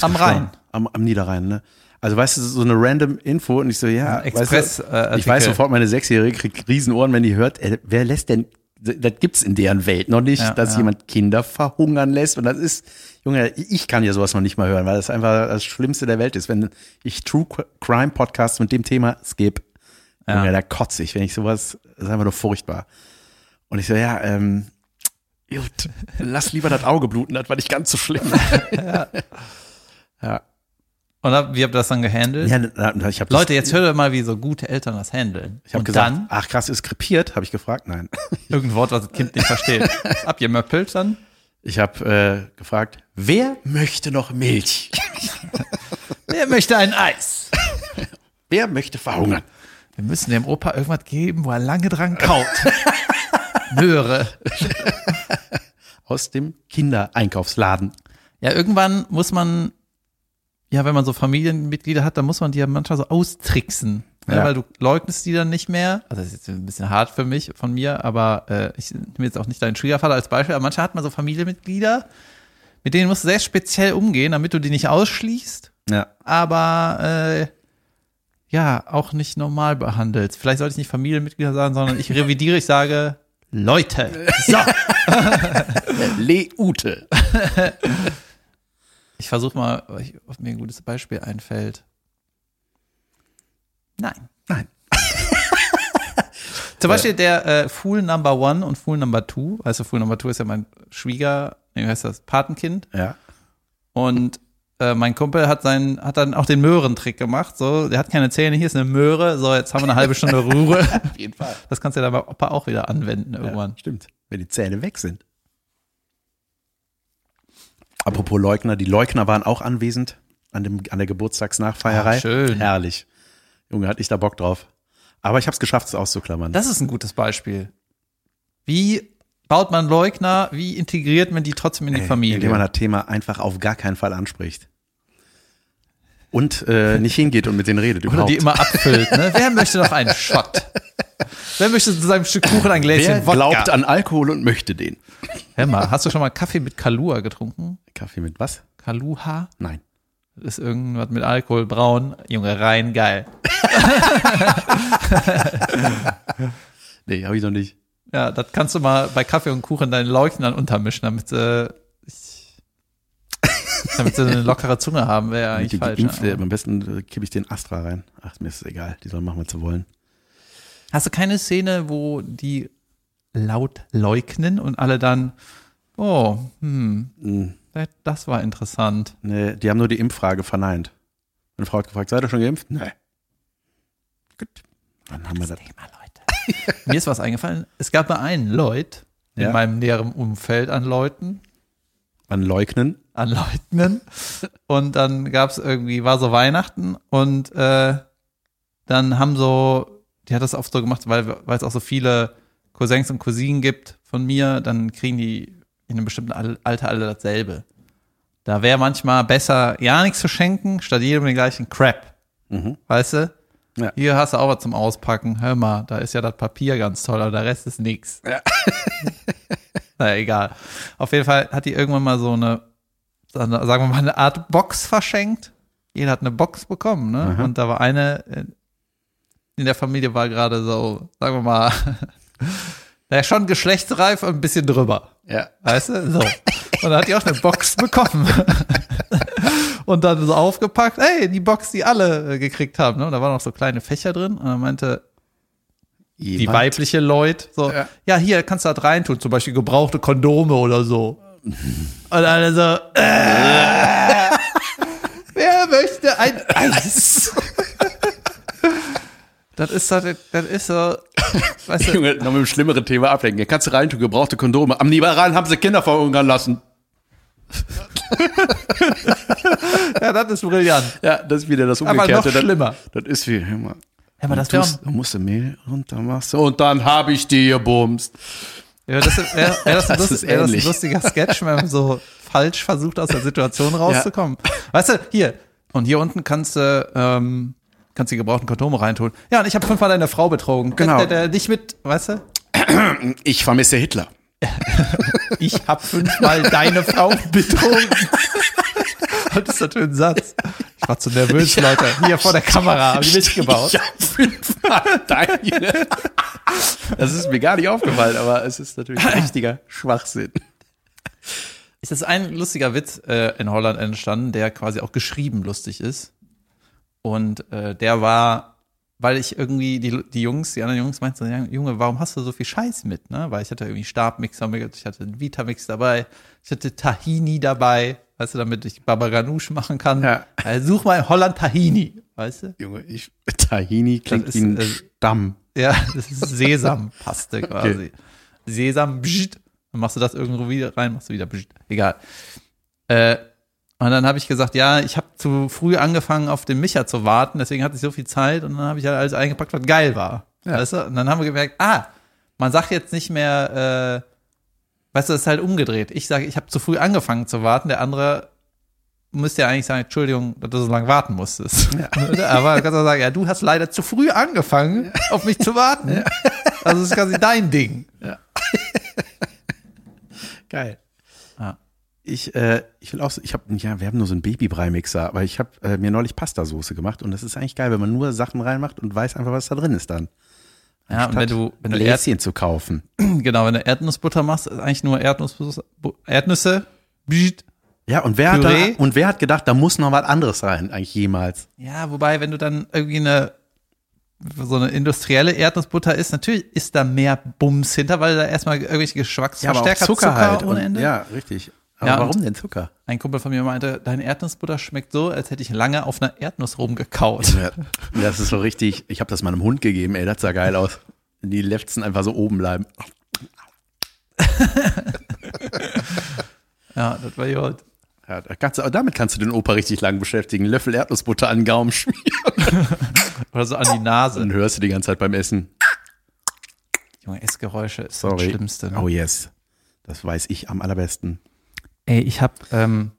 Am. Rhein? Am, am Niederrhein, ne? Also weißt du, so eine random Info und ich so, ja, Ein Express, weißt du, äh, ich weiß sofort, meine Sechsjährige kriegt Riesenohren, wenn die hört, ey, wer lässt denn das gibt's in deren Welt noch nicht, Ja, dass ja. jemand Kinder verhungern lässt. Und das ist, Junge, ich kann ja sowas noch nicht mal hören, weil das einfach das Schlimmste der Welt ist. Wenn ich True Crime Podcasts mit dem Thema skip, Ja. Junge, da kotze ich, wenn ich sowas, das ist einfach nur furchtbar. Und ich so, ja, ähm, gut, lass lieber das Auge bluten, das war nicht ganz so schlimm. ja. Und hab, wie habt ihr das dann gehandelt? ja ich habe Leute, jetzt hört ihr mal, wie so gute Eltern das handeln. ich habe Und gesagt, dann ach krass, ist krepiert, habe ich gefragt, nein. irgendein Wort, was das Kind nicht versteht. Abgemöppelt dann. Ich habe äh, gefragt, wer möchte noch Milch? Wer möchte ein Eis? Wer möchte verhungern? Wir müssen dem Opa irgendwas geben, wo er lange dran kaut. Möhre. Aus dem Kindereinkaufsladen. Ja, irgendwann muss man, ja, wenn man so Familienmitglieder hat, dann muss man die ja manchmal so austricksen. Ja. Ja. weil du leugnest die dann nicht mehr. Also das ist jetzt ein bisschen hart für mich, von mir, aber äh, ich nehme jetzt auch nicht deinen Schwiegervater als Beispiel, aber manchmal hat man so Familienmitglieder, mit denen musst du sehr speziell umgehen, damit du die nicht ausschließt, Ja. aber äh, ja, auch nicht normal behandelst. Vielleicht sollte ich nicht Familienmitglieder sagen, sondern ich revidiere, ich sage Leute. So. Leute. Ich versuche mal, ob mir ein gutes Beispiel einfällt. Nein. Nein. Zum Beispiel der äh, Fool Number One und Fool Number Two. Du, Fool Number Two ist ja mein Schwieger, wie heißt das, Patenkind. Ja. Und äh, mein Kumpel hat seinen, hat dann auch den Möhrentrick gemacht. So, der hat keine Zähne, hier ist eine Möhre. So, jetzt haben wir eine halbe Stunde Ruhe. Auf jeden Fall. Das kannst du ja dann bei Opa auch wieder anwenden irgendwann. Ja, stimmt. Wenn die Zähne weg sind. Apropos Leugner, die Leugner waren auch anwesend an, dem, an der Geburtstagsnachfeierei. Ah, schön. Herrlich. Junge, hatte ich da Bock drauf. Aber ich habe es geschafft, es auszuklammern. Das ist ein gutes Beispiel. Wie baut man Leugner? Wie integriert man die trotzdem in die Ey, Familie? Indem man das Thema einfach auf gar keinen Fall anspricht. Und äh, nicht hingeht und mit denen redet Oder überhaupt. die immer abfüllt, ne? Wer möchte noch einen Shot? Wer möchte zu seinem Stück Kuchen ein Gläschen Wer Wodka? glaubt an Alkohol und möchte den? Hör mal, hast du schon mal Kaffee mit Kalua getrunken? Kaffee mit was? Kaluha? Nein. Das ist irgendwas mit Alkohol, braun. Junge, rein geil. Nee, habe ich noch nicht. Ja, das kannst du mal bei Kaffee und Kuchen deinen Leuchtern untermischen, damit ich, damit sie eine lockere Zunge haben, wäre ja eigentlich falsch. Geimpfte, ja. am besten äh, kippe ich den Astra rein. Ach, mir ist es egal. Die sollen machen, was sie wollen. Hast du keine Szene, wo die laut leugnen und alle dann, oh, hm, Hm, das war interessant. Nee, die haben nur die Impffrage verneint. Eine Frau hat gefragt, seid ihr schon geimpft? Nee. Gut. Dann haben wir das. Thema, Leute. Mir ist was eingefallen. Es gab mal einen Leut in Ja. meinem näheren Umfeld an Leuten, An Leugnen. An Leutnen. Und dann gab es irgendwie, war so Weihnachten und äh, dann haben so, die hat das oft so gemacht, weil es auch so viele Cousins und Cousinen gibt von mir, dann kriegen die in einem bestimmten Al- Alter alle dasselbe. Da wäre manchmal besser, ja nichts zu schenken, statt jedem den gleichen Crap. Mhm. Weißt du? Ja. Hier hast du auch was zum Auspacken. Hör mal, da ist ja das Papier ganz toll, aber der Rest ist nix. Ja. naja, egal. Auf jeden Fall hat die irgendwann mal so eine, sagen wir mal, eine Art Box verschenkt. Jeder hat eine Box bekommen, ne? Aha. Und da war eine äh, in der Familie war gerade so, sagen wir mal, naja, schon geschlechtsreif und ein bisschen drüber. Ja. Weißt du? So. Und dann hat die auch eine Box bekommen. Und dann so aufgepackt, ey, die Box, die alle äh, gekriegt haben. Ne? Und da waren noch so kleine Fächer drin. Und dann meinte die Jemand- weibliche Leute so, ja. Ja. hier kannst du das reintun, zum Beispiel gebrauchte Kondome oder so. Und alle so, äh, wer möchte ein Eis? das ist so, das ist so, weißt du, Junge, noch mit einem schlimmeren Thema ablenken. Hier kannst du reintun, gebrauchte Kondome. Am Liberalen haben sie Kinder verhungern lassen. ja, das ist brillant. Ja, das ist wieder das Aber Umgekehrte. noch Das- schlimmer. Das ist wie, hör mal. Ja, aber das tust- Du musst du Mehl runter machst du, und dann habe ich die gebumst. Ja, das wäre wär das, Das lust- ist wär das ein lustiger Sketch, wenn man so falsch versucht, aus der Situation rauszukommen. Weißt du, hier, und hier unten kannst du, ähm, kannst die gebrauchten Kondome reintun. Ja, und ich habe fünfmal deine Frau betrogen. Genau. Der, der, nicht mit, weißt du? Ich vermisse Hitler. Ich habe fünfmal deine Frau betrogen. Was ist das für ein Satz? Ich war zu nervös, Leute. Hier vor der Kamera haben die mitgebaut. Ich hab fünfmal deine. Das ist mir gar nicht aufgefallen, aber es ist natürlich richtiger Schwachsinn. Ist das ein lustiger Witz äh, in Holland entstanden, der quasi auch geschrieben lustig ist. Und äh, der war, weil ich irgendwie, die, die Jungs, die anderen Jungs meinten Junge, warum hast du so viel Scheiß mit, ne? Weil ich hatte irgendwie Stabmixer mit, ich hatte einen Vitamix dabei, ich hatte Tahini dabei, weißt du, damit ich Baba Ganoush machen kann. Ja. Also such mal in Holland Tahini, weißt du? Junge, ich, Tahini klingt Das wie ein ist, äh, Stamm. Ja, das ist Sesampaste quasi. Sesam, bschit. Dann machst du das irgendwo wieder rein, machst du wieder, bschit. egal. Äh, und dann habe ich gesagt, ja, ich habe zu früh angefangen, auf den Micha zu warten, deswegen hatte ich so viel Zeit und dann habe ich halt alles eingepackt, was geil war. Ja. Weißt du? Und dann haben wir gemerkt, ah, man sagt jetzt nicht mehr, äh, weißt du, das ist halt umgedreht. Ich sage, ich habe zu früh angefangen zu warten, der andere müsste ja eigentlich sagen, Entschuldigung, dass du so lange warten musstest. Aber du kannst auch sagen, ja, du hast leider zu früh angefangen, auf mich zu warten. Also das ist quasi dein Ding. Geil. Ja. Ich, äh, ich will auch, so- ich habe, ja, wir haben nur so einen Babybrei-Mixer, aber ich habe äh, mir neulich Pastasoße gemacht und das ist eigentlich geil, wenn man nur Sachen reinmacht und weiß einfach, was da drin ist dann. Ja, und wenn du, wenn du Erd, Gläschen zu kaufen. genau, wenn du Erdnussbutter machst, ist eigentlich nur Erdnussbutter, Bu- Erdnüsse. Ja, und wer, hat da, und wer hat gedacht, da muss noch was anderes rein, eigentlich jemals? Ja, wobei, wenn du dann irgendwie eine so eine industrielle Erdnussbutter isst, natürlich ist da mehr Bums hinter, weil da erstmal irgendwelche Geschmacksverstärker, Zucker, halt. ohne und, Ende. Ja, richtig. Aber Ja, warum und- denn Zucker? Ein Kumpel von mir meinte, deine Erdnussbutter schmeckt so, als hätte ich lange auf einer Erdnuss rumgekaut. Ja, das ist so richtig, ich habe das meinem Hund gegeben, ey, das sah geil aus. Die Lefzen einfach so oben bleiben. Ja, das war gut. Ja, da kannst du, damit kannst du den Opa richtig lang beschäftigen. Löffel Erdnussbutter an den Gaumen schmieren. Oder so an die Nase. Dann hörst du die ganze Zeit beim Essen. Junge, Essgeräusche ist Sorry. das Schlimmste. Ne? Oh yes. Das weiß ich am allerbesten. Ey, ich hab, ähm,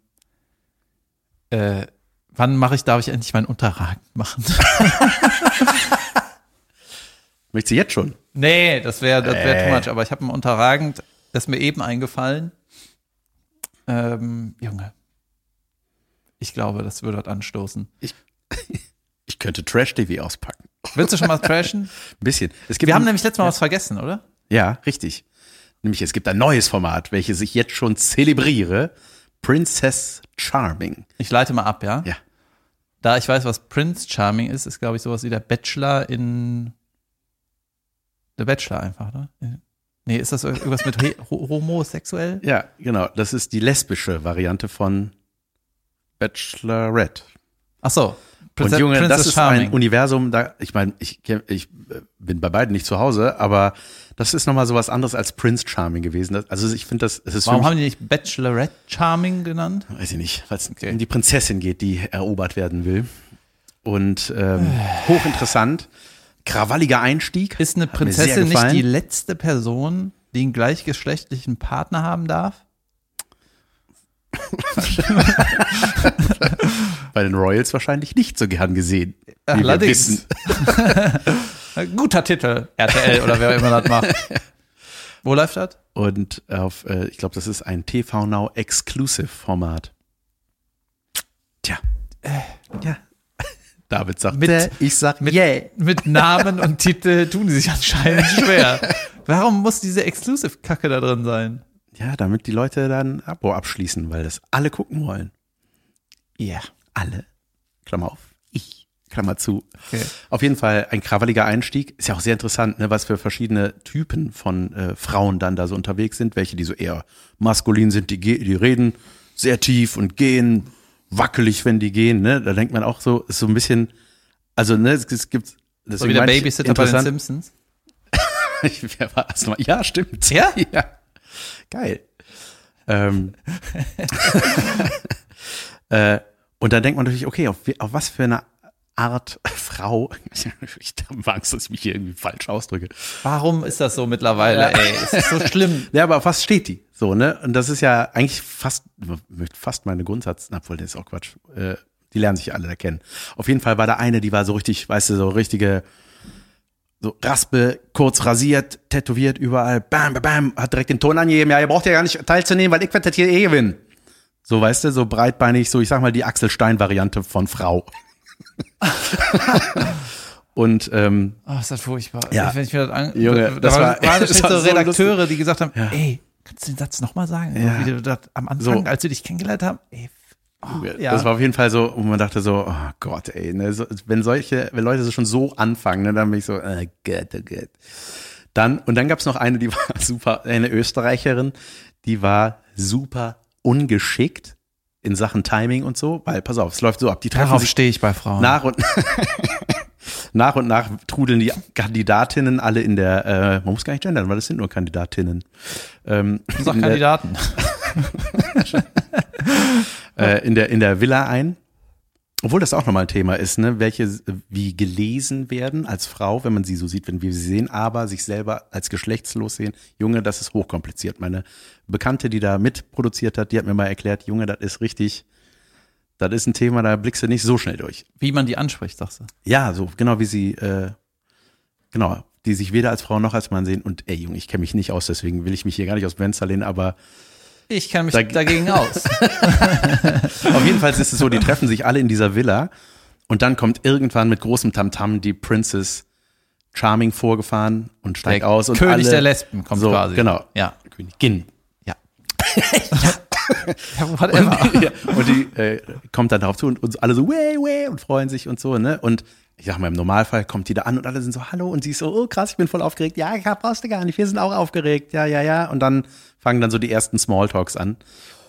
äh, wann mache ich, darf ich endlich meinen Unterragend machen? Möchtest du jetzt schon? nee, das wäre das wär Äh. too much, aber ich habe einen Unterragend, das ist mir eben eingefallen. Ähm, Junge. Ich glaube, das würde was anstoßen. Ich könnte Trash-TV auspacken. Willst du schon mal trashen? Ein bisschen. Es gibt Wir haben nämlich letztes Mal was vergessen, oder? Ja, richtig. Nämlich es gibt ein neues Format, welches ich jetzt schon zelebriere. Princess Charming. Ich leite mal ab, ja? Ja. Da ich weiß, was Prince Charming ist, ist, glaube ich, sowas wie der Bachelor in. Der Bachelor einfach, ne? Nee, ist das irgendwas mit he- homosexuell? Ja, genau. Das ist die lesbische Variante von Bachelorette. Ach so. Und Prinze- Junge, das Princess ist Charming. ein Universum, da, ich meine, ich, ich äh, bin bei beiden nicht zu Hause, aber das ist nochmal sowas anderes als Prince Charming gewesen. Das, also ich finde das, es ist Warum haben die nicht Bachelorette Charming genannt? weiß ich nicht, weil es Okay. um die Prinzessin geht, die erobert werden will. Und ähm, hochinteressant, krawalliger Einstieg. Ist eine Prinzessin nicht die letzte Person, die einen gleichgeschlechtlichen Partner haben darf? Bei den Royals wahrscheinlich nicht so gern gesehen. Wie wir wissen. Guter Titel, RTL oder wer immer das macht. Wo läuft das? Und auf, äh, ich glaube, das ist ein TV Now Exclusive Format. Tja. ja. David sagt, Mit- äh, ich sag, Mit, yeah. mit Namen und Titel tun die sich anscheinend schwer. Warum muss diese Exclusive-Kacke da drin sein? Ja, damit die Leute dann ein Abo abschließen, weil das alle gucken wollen. Ja, alle. Klammer auf. Ich. Klammer zu. Okay. Auf jeden Fall ein krawalliger Einstieg. Ist ja auch sehr interessant, ne, was für verschiedene Typen von äh, Frauen dann da so unterwegs sind. Welche, die so eher maskulin sind, die, die reden sehr tief und gehen wackelig, wenn die gehen. Ne? Da denkt man auch so, ist so ein bisschen, also ne, es, es gibt So wie der Babysitter bei den Simpsons. Ich, wer war das nochmal? Ja, stimmt. Ja? ja. Geil. Ähm. äh, und dann denkt man natürlich, okay, auf, auf was für eine Art Frau, ich habe Angst, dass ich mich hier irgendwie falsch ausdrücke. Warum ist das so mittlerweile, ey? Es ist so schlimm. Ja, aber auf was steht die? So, ne? Und das ist ja eigentlich fast, fast meine Grundsatz, obwohl, das ist auch Quatsch. Äh, die lernen sich alle da kennen. Auf jeden Fall war da eine, die war so richtig, weißt du, so richtige, so Raspe, kurz rasiert, tätowiert, überall, bam, bam, bam, hat direkt den Ton angegeben, ja, ihr braucht ja gar nicht teilzunehmen, weil ich werde das hier eh gewinnen. So, weißt du, so breitbeinig, so, ich sag mal, die Axel Stein-Variante von Frau. Und ähm, Oh, ist das furchtbar. Ja. Wenn ich mir das an, Junge, da, das da war- waren das so Redakteure, die gesagt haben, Ja. ey, kannst du den Satz nochmal sagen? Ja. Wie du das am Anfang, So. als wir dich kennengelernt haben, ey, oh, ja. Das war auf jeden Fall so, wo man dachte so, oh Gott, ey, ne, so, wenn solche, wenn Leute so schon so anfangen, ne, dann bin ich so, oh Gott, oh Gott. Dann, und dann gab's noch eine, die war super, eine Österreicherin, die war super ungeschickt in Sachen Timing und so, weil, pass auf, es läuft so ab, die treffen Darauf stehe ich bei Frauen. nach und nach und nach trudeln die Kandidatinnen alle in der, äh, man muss gar nicht gendern, weil das sind nur Kandidatinnen. Ähm, Sag der- Kandidaten. äh, in der in der Villa ein. Obwohl das auch nochmal ein Thema ist, ne? welche wie gelesen werden als Frau, wenn man sie so sieht, wenn wir sie sehen, aber sich selber als geschlechtslos sehen. Junge, das ist hochkompliziert. Meine Bekannte, die da mitproduziert hat, die hat mir mal erklärt, Junge, das ist richtig, das ist ein Thema, da blickst du nicht so schnell durch. Wie man die anspricht, sagst du. Ja, so genau wie sie, äh, genau, die sich weder als Frau noch als Mann sehen. Und ey, Junge, ich kenne mich nicht aus, deswegen will ich mich hier gar nicht aus dem Fenster lehnen, aber Ich kenne mich Da- dagegen aus. Auf jeden Fall ist es so, die treffen sich alle in dieser Villa und dann kommt irgendwann mit großem Tamtam die Princess Charming vorgefahren und steigt Der aus und König alle, der Lesben kommt so, quasi. Genau. Ja. Königin. Ja. ja. Whatever. ja, und die äh, kommt dann darauf zu und, und alle so, way, way, und freuen sich und so, ne? Und ich sag mal, im Normalfall kommt die da an und alle sind so, hallo, und sie ist so, oh krass, ich bin voll aufgeregt. Ja, ich brauchst du gar nicht, wir sind auch aufgeregt. Ja, ja, ja. Und dann fangen dann so die ersten Smalltalks an.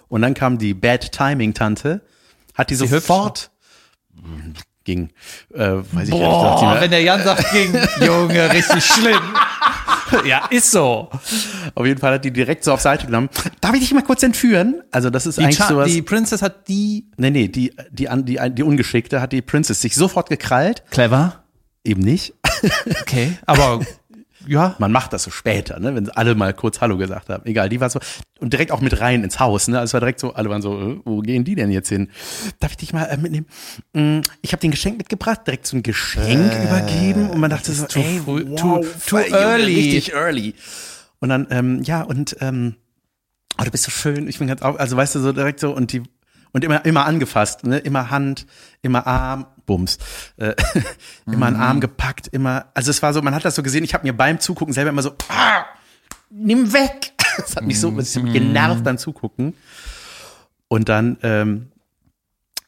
Und dann kam die Bad Timing Tante, hat die sie sofort ging, äh, weiß ich nicht Boah, mehr. wenn der Jan sagt, ging, Junge, richtig schlimm. ja, ist so. Auf jeden Fall hat die direkt so auf Seite genommen. Darf ich dich mal kurz entführen? Also das ist Die, eigentlich Cha- sowas. die Princess hat die nee, nee, die, die, die, die Ungeschickte hat die Princess sich sofort gekrallt. clever. Eben nicht. Okay, aber ja, Man macht das so später, ne, wenn alle mal kurz Hallo gesagt haben. Egal, die war so und direkt auch mit rein ins Haus, ne? Also es war direkt so, alle waren so, äh, wo gehen die denn jetzt hin? Darf ich dich mal äh, mitnehmen? Mm, Ich habe den Geschenk mitgebracht, direkt so ein Geschenk übergeben und man dachte so, too ey, früh- wow, too- too early. richtig early. Und dann ähm, ja und ähm, oh, du bist so schön, ich bin ganz auf, also weißt du so direkt so und die und immer immer angefasst, ne? Immer Hand, immer Arm, Bums, äh, immer einen Arm gepackt, immer. Also es war so, man hat das so gesehen. Ich habe mir beim Zugucken selber immer so, ah, nimm weg. Das hat mich so das hat mich genervt beim Zugucken. Und dann ähm,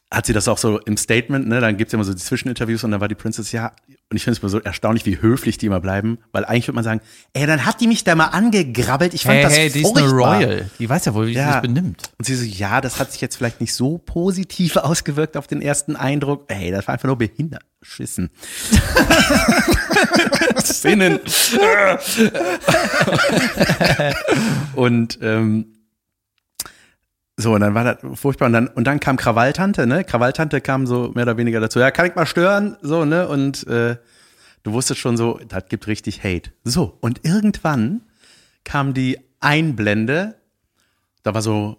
hat sie das auch so im Statement, ne, dann gibt's ja immer so die Zwischeninterviews und dann war die Princess, ja, und ich finde es immer so erstaunlich, wie höflich die immer bleiben, weil eigentlich würde man sagen, ey, dann hat die mich da mal angegrabbelt, ich fand hey, das hey, die ist furchtbar. eine Royal. Die weiß ja wohl, wie sie Ja. sich benimmt. Und sie so, ja, das hat sich jetzt vielleicht nicht so positiv ausgewirkt auf den ersten Eindruck. Ey, das war einfach nur behindert. Schissen. Sinnen. und ähm, so, und dann war das furchtbar. Und dann, und dann kam Krawalltante, ne? Krawalltante kam so mehr oder weniger dazu. Ja, kann ich mal stören? So, ne? Und äh, du wusstest schon so, das gibt richtig Hate. So, und irgendwann kam die Einblende, da war so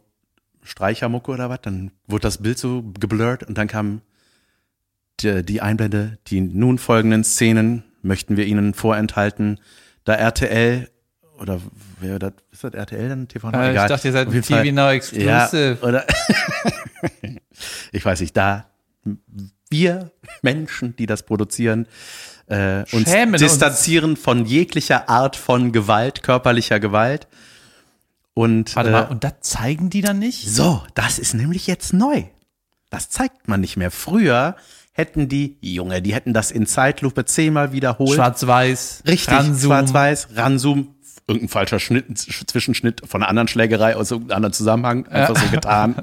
Streichermucke oder was, dann wurde das Bild so geblurrt und dann kam die, die Einblende, die nun folgenden Szenen möchten wir Ihnen vorenthalten, da RTL oder wer das, ist das RTL dann TV? Äh, ich Egal. dachte, ihr seid TV Fall. Now Ja, Exclusive. oder ich weiß nicht, da wir Menschen, die das produzieren, äh, uns Schämen uns. distanzieren von jeglicher Art von Gewalt, körperlicher Gewalt. Und Warte äh, mal, und das zeigen die dann nicht? so, das ist nämlich jetzt neu. Das zeigt man nicht mehr. Früher hätten die, Junge, die hätten das in Zeitlupe zehnmal wiederholt. Schwarz-Weiß, Richtig, schwarz-weiß, Ranzoom, irgendein falscher Schnitt, Zwischenschnitt von einer anderen Schlägerei aus irgendeinem anderen Zusammenhang, einfach so getan.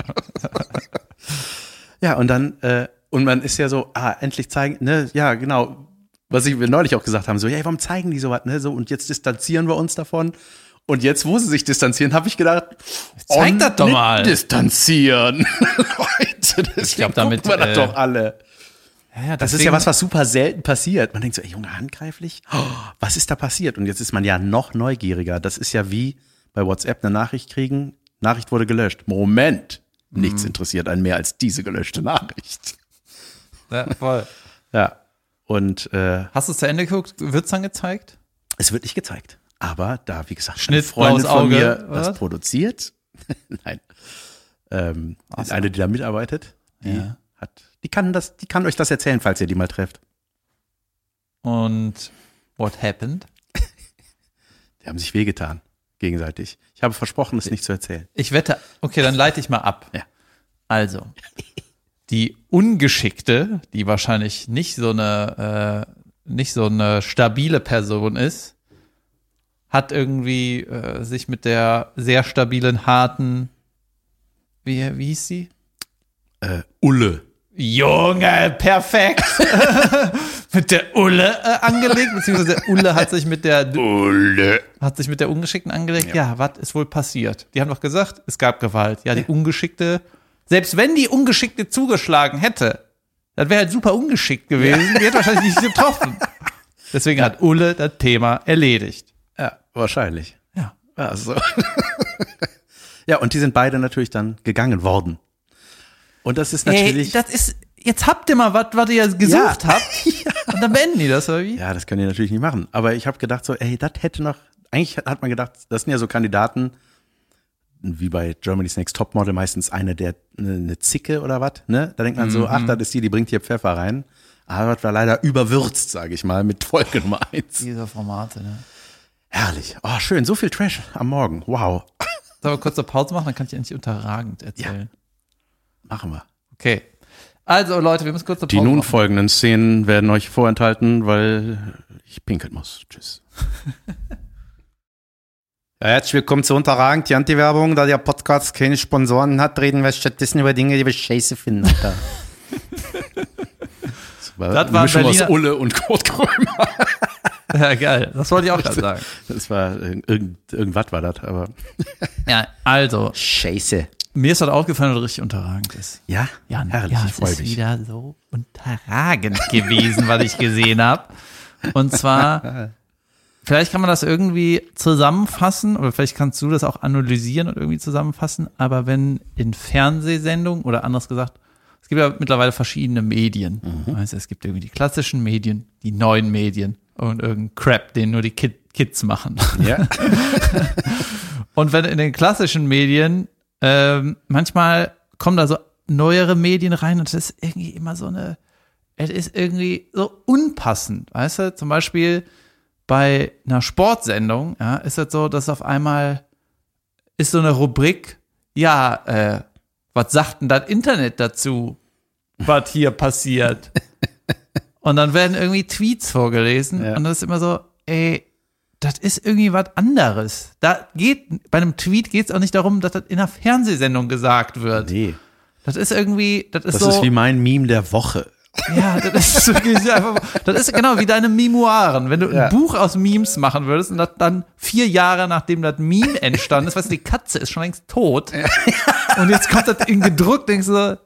ja, und dann, äh, und man ist ja so, ah, endlich zeigen, ne, ja, genau, was ich wir neulich auch gesagt haben, so, ja, warum zeigen die sowas, ne, so, und jetzt distanzieren wir uns davon. Und jetzt, wo sie sich distanzieren, habe ich gedacht, Zeig oh, das doch mal. Distanzieren. Leute, das Ich glaub, damit, wir das äh, doch alle. Ja, ja, Das ist ja was, was super selten passiert. Man denkt so, ey, Junge, handgreiflich? Oh, was ist da passiert? Und jetzt ist man ja noch neugieriger. Das ist ja wie bei WhatsApp eine Nachricht kriegen. Nachricht wurde gelöscht. Moment. Nichts Mhm. interessiert einen mehr als diese gelöschte Nachricht. Ja, voll. Ja. Und äh, Hast du es zu Ende geguckt? Wird's dann gezeigt? es wird nicht gezeigt. Aber da, wie gesagt, Schnitt, Freundin von Auge, mir was? das produziert. Nein. Ähm, so. Eine, die da mitarbeitet, die Ja. hat, die kann das, die kann euch das erzählen, falls ihr die mal trefft. Und what happened? Die haben sich wehgetan, gegenseitig. Ich habe versprochen, es nicht zu erzählen. Ich wette, okay, dann leite ich mal ab. Ja. Also, die Ungeschickte, die wahrscheinlich nicht so eine, äh, nicht so eine stabile Person ist, hat irgendwie äh, sich mit der sehr stabilen, harten, wie, wie hieß sie? Äh, Ulle. Junge, perfekt. mit der Ulle äh, angelegt, beziehungsweise Ulle hat sich mit der Ulle. hat sich mit der Ungeschickten angelegt. Ja, was ist wohl passiert? Die haben doch gesagt, es gab Gewalt. Ja, die Ungeschickte, selbst wenn die Ungeschickte zugeschlagen hätte, das wäre halt super ungeschickt gewesen. Die hätte wahrscheinlich nicht getroffen. Deswegen hat Ulle das Thema erledigt. Ja, wahrscheinlich. Ja. Also. ja, und die sind beide natürlich dann gegangen worden. Und das ist natürlich. das ist, jetzt habt ihr mal was, was ihr gesucht Ja. habt. Und dann beenden die das, oder wie? ja, das können die natürlich nicht machen. Aber ich habe gedacht so, ey, das hätte noch. Eigentlich hat man gedacht, das sind ja so Kandidaten, wie bei Germany's Next Topmodel meistens eine der eine, Zicke oder was, ne? Da denkt man so, ach, das ist die, die bringt hier Pfeffer rein. Aber das war leider überwürzt, sage ich mal, mit Folge Nummer eins. Diese Formate, ne? Herrlich. Oh, schön. So viel Trash am Morgen. Wow. Sollen wir kurz eine Pause machen, dann kann ich endlich unterragend erzählen. Machen wir. Okay. Also, Leute, wir müssen kurz eine Die Pause nun machen. folgenden Szenen werden euch vorenthalten, weil ich pinkeln muss. Tschüss. Ja, herzlich willkommen zu Unterragend, die Anti-Werbung. Da der Podcast keine Sponsoren hat, reden wir stattdessen über Dinge, die wir scheiße finden. Alter. Das war, Das eine war Mischung aus Berliner- Ulle und Kurt Krömer. Ja, geil. Das wollte ich auch gerade sagen. Das war irgend, irgendwas war das, aber Ja, also, scheiße. Mir ist das aufgefallen, dass das richtig unterragend ist. ja, Ja, herrlich, ja, ich es freue ist mich. wieder so unterragend gewesen, was ich gesehen habe. Und zwar, vielleicht kann man das irgendwie zusammenfassen, oder vielleicht kannst du das auch analysieren und irgendwie zusammenfassen, aber wenn in Fernsehsendungen oder anders gesagt, es gibt ja mittlerweile verschiedene Medien. Weißt, du, es gibt irgendwie die klassischen Medien, die neuen Medien und irgendein Crap, den nur die Kid Kids machen. Ja, Und wenn in den klassischen Medien ähm, manchmal kommen da so neuere Medien rein und das ist irgendwie immer so eine, es ist irgendwie so unpassend, weißt du? Zum Beispiel bei einer Sportsendung, ja, ist es so, dass auf einmal ist so eine Rubrik, ja, äh, was sagt denn das Internet dazu, was hier passiert? Und dann werden irgendwie Tweets vorgelesen Ja. und das ist immer so, ey, das ist irgendwie was anderes. Da geht, bei einem Tweet geht es auch nicht darum, dass das in einer Fernsehsendung gesagt wird. nee. Das ist irgendwie, das ist Das so. ist wie mein Meme der Woche. Ja, das ist wirklich einfach, das ist genau wie deine Memoiren. Wenn du Ja. ein Buch aus Memes machen würdest und das dann vier Jahre nachdem das Meme entstanden ist, weißt du, die Katze ist schon längst tot. Und jetzt kommt das in gedruckt, denkst du, so,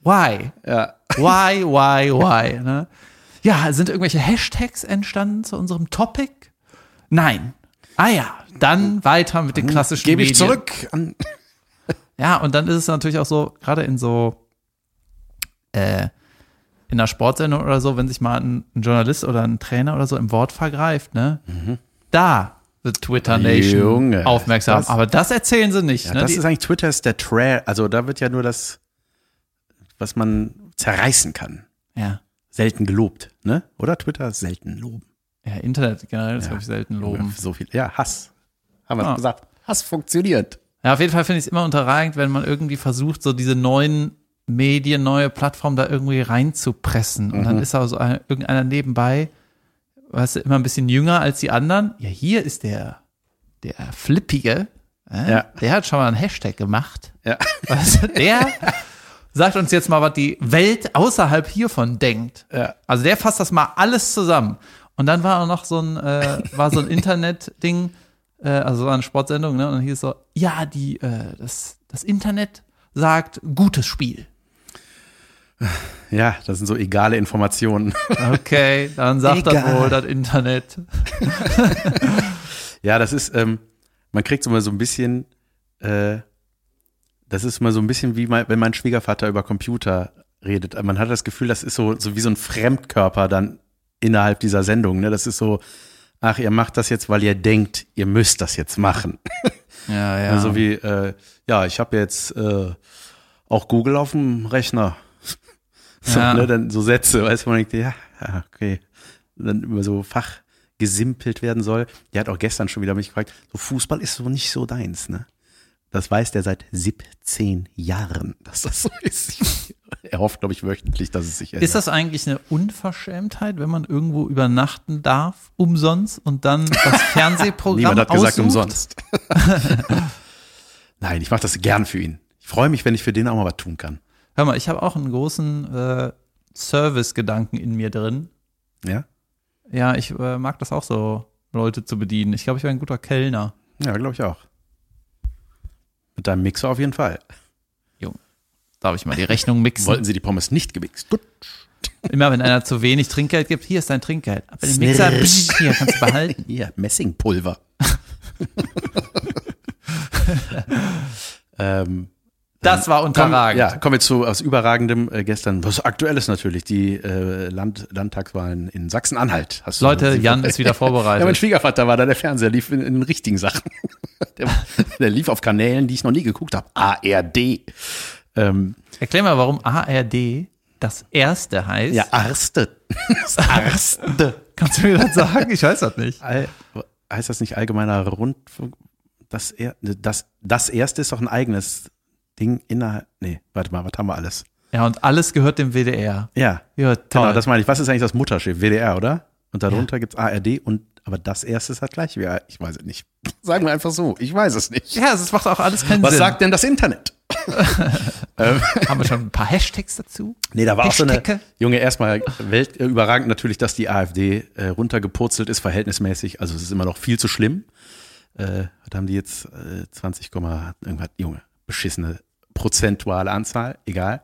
why? Ja. Why, why, why? Ne? Ja, sind irgendwelche Hashtags entstanden zu unserem Topic? Nein. Ah ja, dann weiter mit den klassischen Gebe ich Medien. zurück an. Ja, und dann ist es natürlich auch so, gerade in so, äh, in einer Sportsendung oder so, wenn sich mal ein, ein Journalist oder ein Trainer oder so im Wort vergreift, ne? Da wird Twitter Nation Junge, aufmerksam. das- Aber das erzählen sie nicht. Ja, ne? das Die- ist eigentlich Twitter ist der Trail. Also da wird ja nur das, was man zerreißen kann, ja. selten gelobt, ne? Oder Twitter selten loben. Ja, Internet generell ist, glaube ich, selten loben. So viel. Ja, Hass. Haben wir Ah. gesagt. Hass funktioniert. Ja, auf jeden Fall finde ich es immer unterragend, wenn man irgendwie versucht, so diese neuen Medien, neue Plattformen da irgendwie reinzupressen. Und dann ist da so ein, irgendeiner nebenbei, weißt du, immer ein bisschen jünger als die anderen. Ja, hier ist der, der Flippige. Äh, Ja. Der hat schon mal einen Hashtag gemacht. Ja. Weißt du, der sagt uns jetzt mal, was die Welt außerhalb hiervon denkt. Ja. Also der fasst das mal alles zusammen. Und dann war auch noch so ein, äh, war so ein Internet-Ding, äh, also war eine Sportsendung, ne? Und dann hieß es so, ja, die, äh, das, das Internet sagt gutes Spiel. Ja, das sind so egale Informationen. Okay, dann sagt das Egal. wohl das Internet. Ja, das ist, ähm, man kriegt so mal so ein bisschen, äh, das ist mal so ein bisschen wie mein, wenn mein Schwiegervater über Computer redet. Man hat das Gefühl, das ist so, so wie so ein Fremdkörper dann innerhalb dieser Sendung. Ne? Das ist so, ach, ihr macht das jetzt, weil ihr denkt, ihr müsst das jetzt machen. Ja, ja. Also wie, äh, ja, ich habe jetzt äh, auch Google auf dem Rechner. So, Ja. ne, dann so Sätze, weißt du, man denkt, ja, okay. dann über so Fach gesimpelt werden soll. Der hat auch gestern schon wieder mich gefragt, so Fußball ist so nicht so deins, ne? Das weiß der seit 17 Jahren, dass das so ist. Er hofft, glaube ich, wöchentlich, dass es sich ändert. Ist das eigentlich eine Unverschämtheit, wenn man irgendwo übernachten darf, umsonst und dann das Fernsehprogramm Niemand hat gesagt aussucht? umsonst. Nein, ich mache das gern für ihn. Ich freue mich, wenn ich für den auch mal was tun kann. Hör mal, ich habe auch einen großen äh, Service-Gedanken in mir drin. Ja? Ja, ich äh, mag das auch so, Leute zu bedienen. Ich glaube, ich wäre ein guter Kellner. Ja, glaube ich auch. Mit deinem Mixer auf jeden Fall. Jung. Darf ich mal die Rechnung mixen? Wollten sie die Pommes nicht gemixt? Gut. Immer wenn einer zu wenig Trinkgeld gibt, hier ist dein Trinkgeld. Aber den Mixer, Snirsch. hier kannst du behalten. Hier, Messingpulver. ähm, Das war komm, unterragend. ja, kommen wir zu was Überragendem äh, gestern. Was Aktuelles natürlich, die äh, Land, Landtagswahlen in Sachsen-Anhalt. Leute, Jan ist wieder Ja, mein vorbereitet. Schwiegervater war da, der Fernseher lief in, in den richtigen Sachen. Der, der lief auf Kanälen, die ich noch nie geguckt habe. ARD. Ähm, Erklär mal, warum ARD das erste heißt. ja, Arste. Das Arste. Kannst du mir das sagen? Ich weiß das nicht. All, heißt das nicht allgemeiner Rundfunk? Das, er, das, das erste ist doch ein eigenes Ding innerhalb. Nee, warte mal, was haben wir alles? Ja, und alles gehört dem WDR. Ja, Ja, toll. genau, das meine ich. Was ist eigentlich das Mutterschiff? WDR, oder? Und darunter gibt's ARD und aber das erste ist halt gleich wie ich weiß es nicht. Sagen wir einfach so, ich weiß es nicht. ja, es macht auch alles keinen Was Sinn. sagt denn das Internet? Haben wir schon ein paar Hashtags dazu? Nee, da war auch so eine? Junge, erstmal Welt, äh, überragend natürlich, dass die AfD äh, runtergepurzelt ist, verhältnismäßig. Also es ist immer noch viel zu schlimm. Äh, was haben die jetzt? Äh, 20, Komma irgendwas, Junge, beschissene prozentuale Anzahl, egal.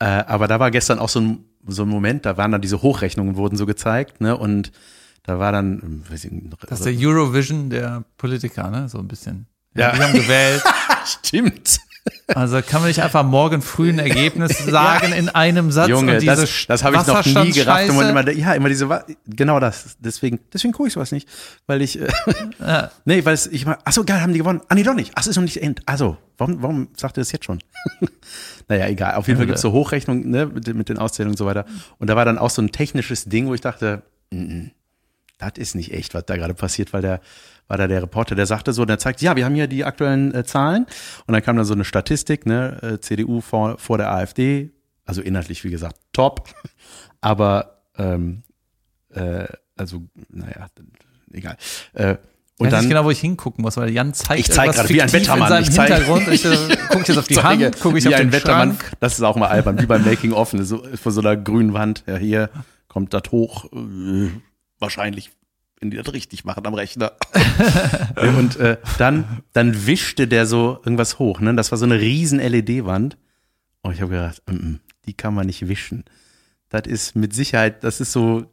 Äh, aber da war gestern auch so ein, so ein Moment, da waren dann diese Hochrechnungen wurden so gezeigt, ne? Und da war dann, weiß ich, nicht, Das ist der Eurovision der Politiker, ne? So ein bisschen. Ja. Die haben gewählt. stimmt. Also kann man nicht einfach morgen früh ein Ergebnis sagen in einem Satz Junge, und diese das, das habe ich noch nie gerafft. Und immer, ja, immer diese, genau das. Deswegen, deswegen gucke ich sowas nicht, weil ich, äh, Ja. nee, weil es, ich mal, ach so, geil, haben die gewonnen. Ah, nee, doch nicht. Ach, es ist noch nicht end. Also, warum, warum sagt ihr das jetzt schon? naja, egal. Auf jeden Fall gibt's so Hochrechnungen, ne, mit, den- mit den Auszählungen und so weiter. Und da war dann auch so ein technisches Ding, wo ich dachte, mm, mm, das ist nicht echt, was da gerade passiert, weil der war da der Reporter, der sagte so, der zeigt, ja, wir haben hier die aktuellen äh, Zahlen und dann kam dann so eine Statistik, ne, äh, CDU vor, vor der AfD, also inhaltlich wie gesagt top, aber ähm, äh, also naja, egal. Äh, Und ich weiß dann nicht genau, wo ich hingucken muss, weil Jan zeigt Ich zeig gerade wie ein Wettermann. Ich zeig- Hintergrund. Ich, äh, guck ich jetzt auf die zeige, Hand, gucke ich wie auf ein den Wettermann. Schrank. Das ist auch mal albern, wie beim Making of, ne, so vor so einer grünen Wand. Ja, hier kommt das hoch, äh, wahrscheinlich, wenn die das richtig machen am Rechner. und äh, dann, dann wischte der so irgendwas hoch. Ne? Das war so eine riesen LED-Wand. Und ich habe gedacht, mm, mm, die kann man nicht wischen. Das ist mit Sicherheit, das ist so,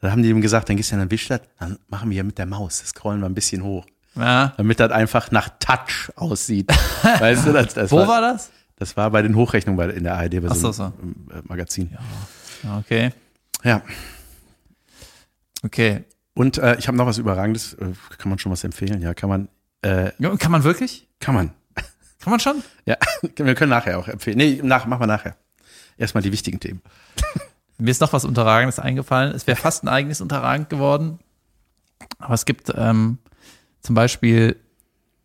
da haben die ihm gesagt, dann gehst du ja dann wischt das, dann machen wir ja mit der Maus, das scrollen wir ein bisschen hoch Ja. damit das einfach nach Touch aussieht. weißt du, das, das Wo war das? Das war bei den Hochrechnungen in der ARD bei so, so, einem äh, Magazin. Ja, Okay. Ja. Okay. Und äh, ich habe noch was Überragendes. Äh, kann man schon was empfehlen? Ja, kann man. Äh, Ja, Kann man wirklich? kann man. Kann man schon? Ja, wir können nachher auch empfehlen. Nee, nach, machen wir nachher. Erstmal die wichtigen Themen. Mir ist noch was Unterragendes eingefallen. Es wäre fast ein eigenes Unterragend geworden. Aber es gibt ähm, zum Beispiel,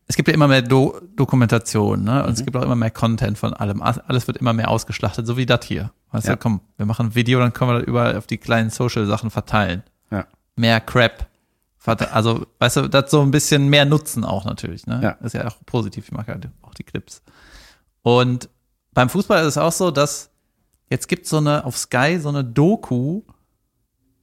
es gibt ja immer mehr Do Dokumentation, ne? Und Mhm. es gibt auch immer mehr Content von allem. Alles wird immer mehr ausgeschlachtet, so wie das hier. Weißt Ja. du, komm, wir machen ein Video, dann können wir das überall auf die kleinen Social-Sachen verteilen. Ja. Mehr Crap. Also, weißt du, das so ein bisschen mehr Nutzen auch natürlich, ne? Ja. ist ja auch positiv. Ich mag halt auch die Clips. Und beim Fußball ist es auch so, dass jetzt gibt so eine auf Sky so eine Doku,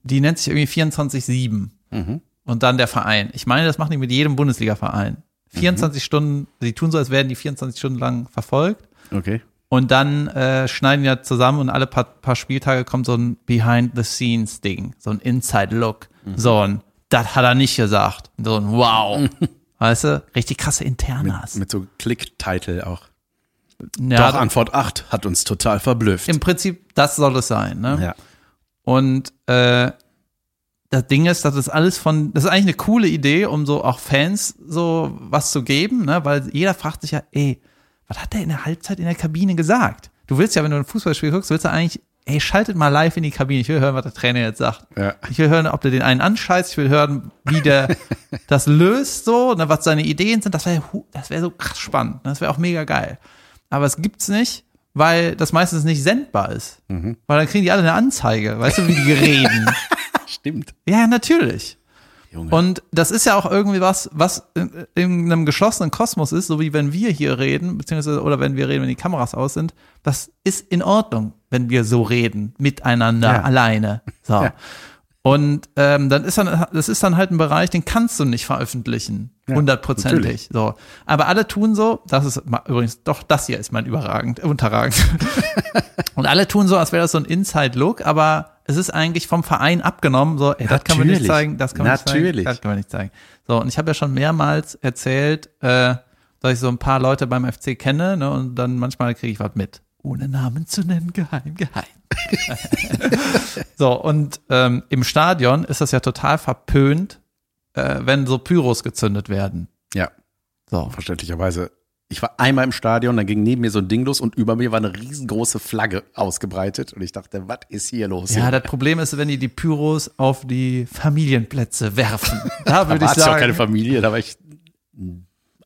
die nennt sich irgendwie 24-7. Mhm. Und dann der Verein. Ich meine, das machen die mit jedem Bundesliga-Verein. 24 Stunden, die tun so, als werden die 24 Stunden lang verfolgt. Okay. Und dann äh, schneiden ja zusammen und alle paar, paar Spieltage kommt so ein Behind-the-Scenes-Ding, so ein Inside-Look. So ein, das hat er nicht gesagt. So ein Wow. weißt du, richtig krasse Internas. Mit so Click-Title auch. ja, Doch, Antwort 8 hat uns total verblüfft. im Prinzip, das soll es sein. Ne? ja. Und äh, das Ding ist, das ist alles von, das ist eigentlich eine coole Idee, um so auch Fans so was zu geben, ne? weil jeder fragt sich ja, ey, was hat der in der Halbzeit in der Kabine gesagt? Du willst ja, wenn du ein Fußballspiel guckst, willst du eigentlich ey, schaltet mal live in die Kabine. Ich will hören, was der Trainer jetzt sagt. Ja. Ich will hören, ob der den einen anscheißt. Ich will hören, wie der das löst so, ne, was seine Ideen sind. Das wäre das wäre so krass spannend. ne? Das wäre auch mega geil. Aber es gibt's nicht, weil das meistens nicht sendbar ist. Mhm. Weil dann kriegen die alle eine Anzeige. Weißt du, wie die reden? Stimmt. ja, natürlich. Junge. Und das ist ja auch irgendwie was, was in, in einem geschlossenen Kosmos ist, so wie wenn wir hier reden, beziehungsweise, oder wenn wir reden, wenn die Kameras aus sind. Das ist in Ordnung, wenn wir so reden, miteinander, Ja. alleine. So. Ja. Und ähm, dann ist dann, das ist dann halt ein Bereich, den kannst du nicht veröffentlichen. Ja, Hundertprozentig. natürlich. so. Aber alle tun so, das ist übrigens, doch, das hier ist mein überragend, unterragend. Und alle tun so, als wäre das so ein Inside-Look, aber es ist eigentlich vom Verein abgenommen, so, ey, das kann man nicht zeigen, das kann man nicht zeigen, Natürlich. das kann man nicht zeigen. So, und ich habe ja schon mehrmals erzählt, äh, dass ich so ein paar Leute beim FC kenne, ne, und dann manchmal kriege ich was mit. Ohne Namen zu nennen, geheim, geheim. so, und ähm, im Stadion ist das ja total verpönt, äh, wenn so Pyros gezündet werden. Ja, So. verständlicherweise. Ich war einmal im Stadion, dann ging neben mir so ein Ding los und über mir war eine riesengroße Flagge ausgebreitet und ich dachte, was ist hier los? Ja, das Problem ist, wenn die die Pyros auf die Familienplätze werfen. Da würde ich es ja auch sagen, keine Familie, da war ich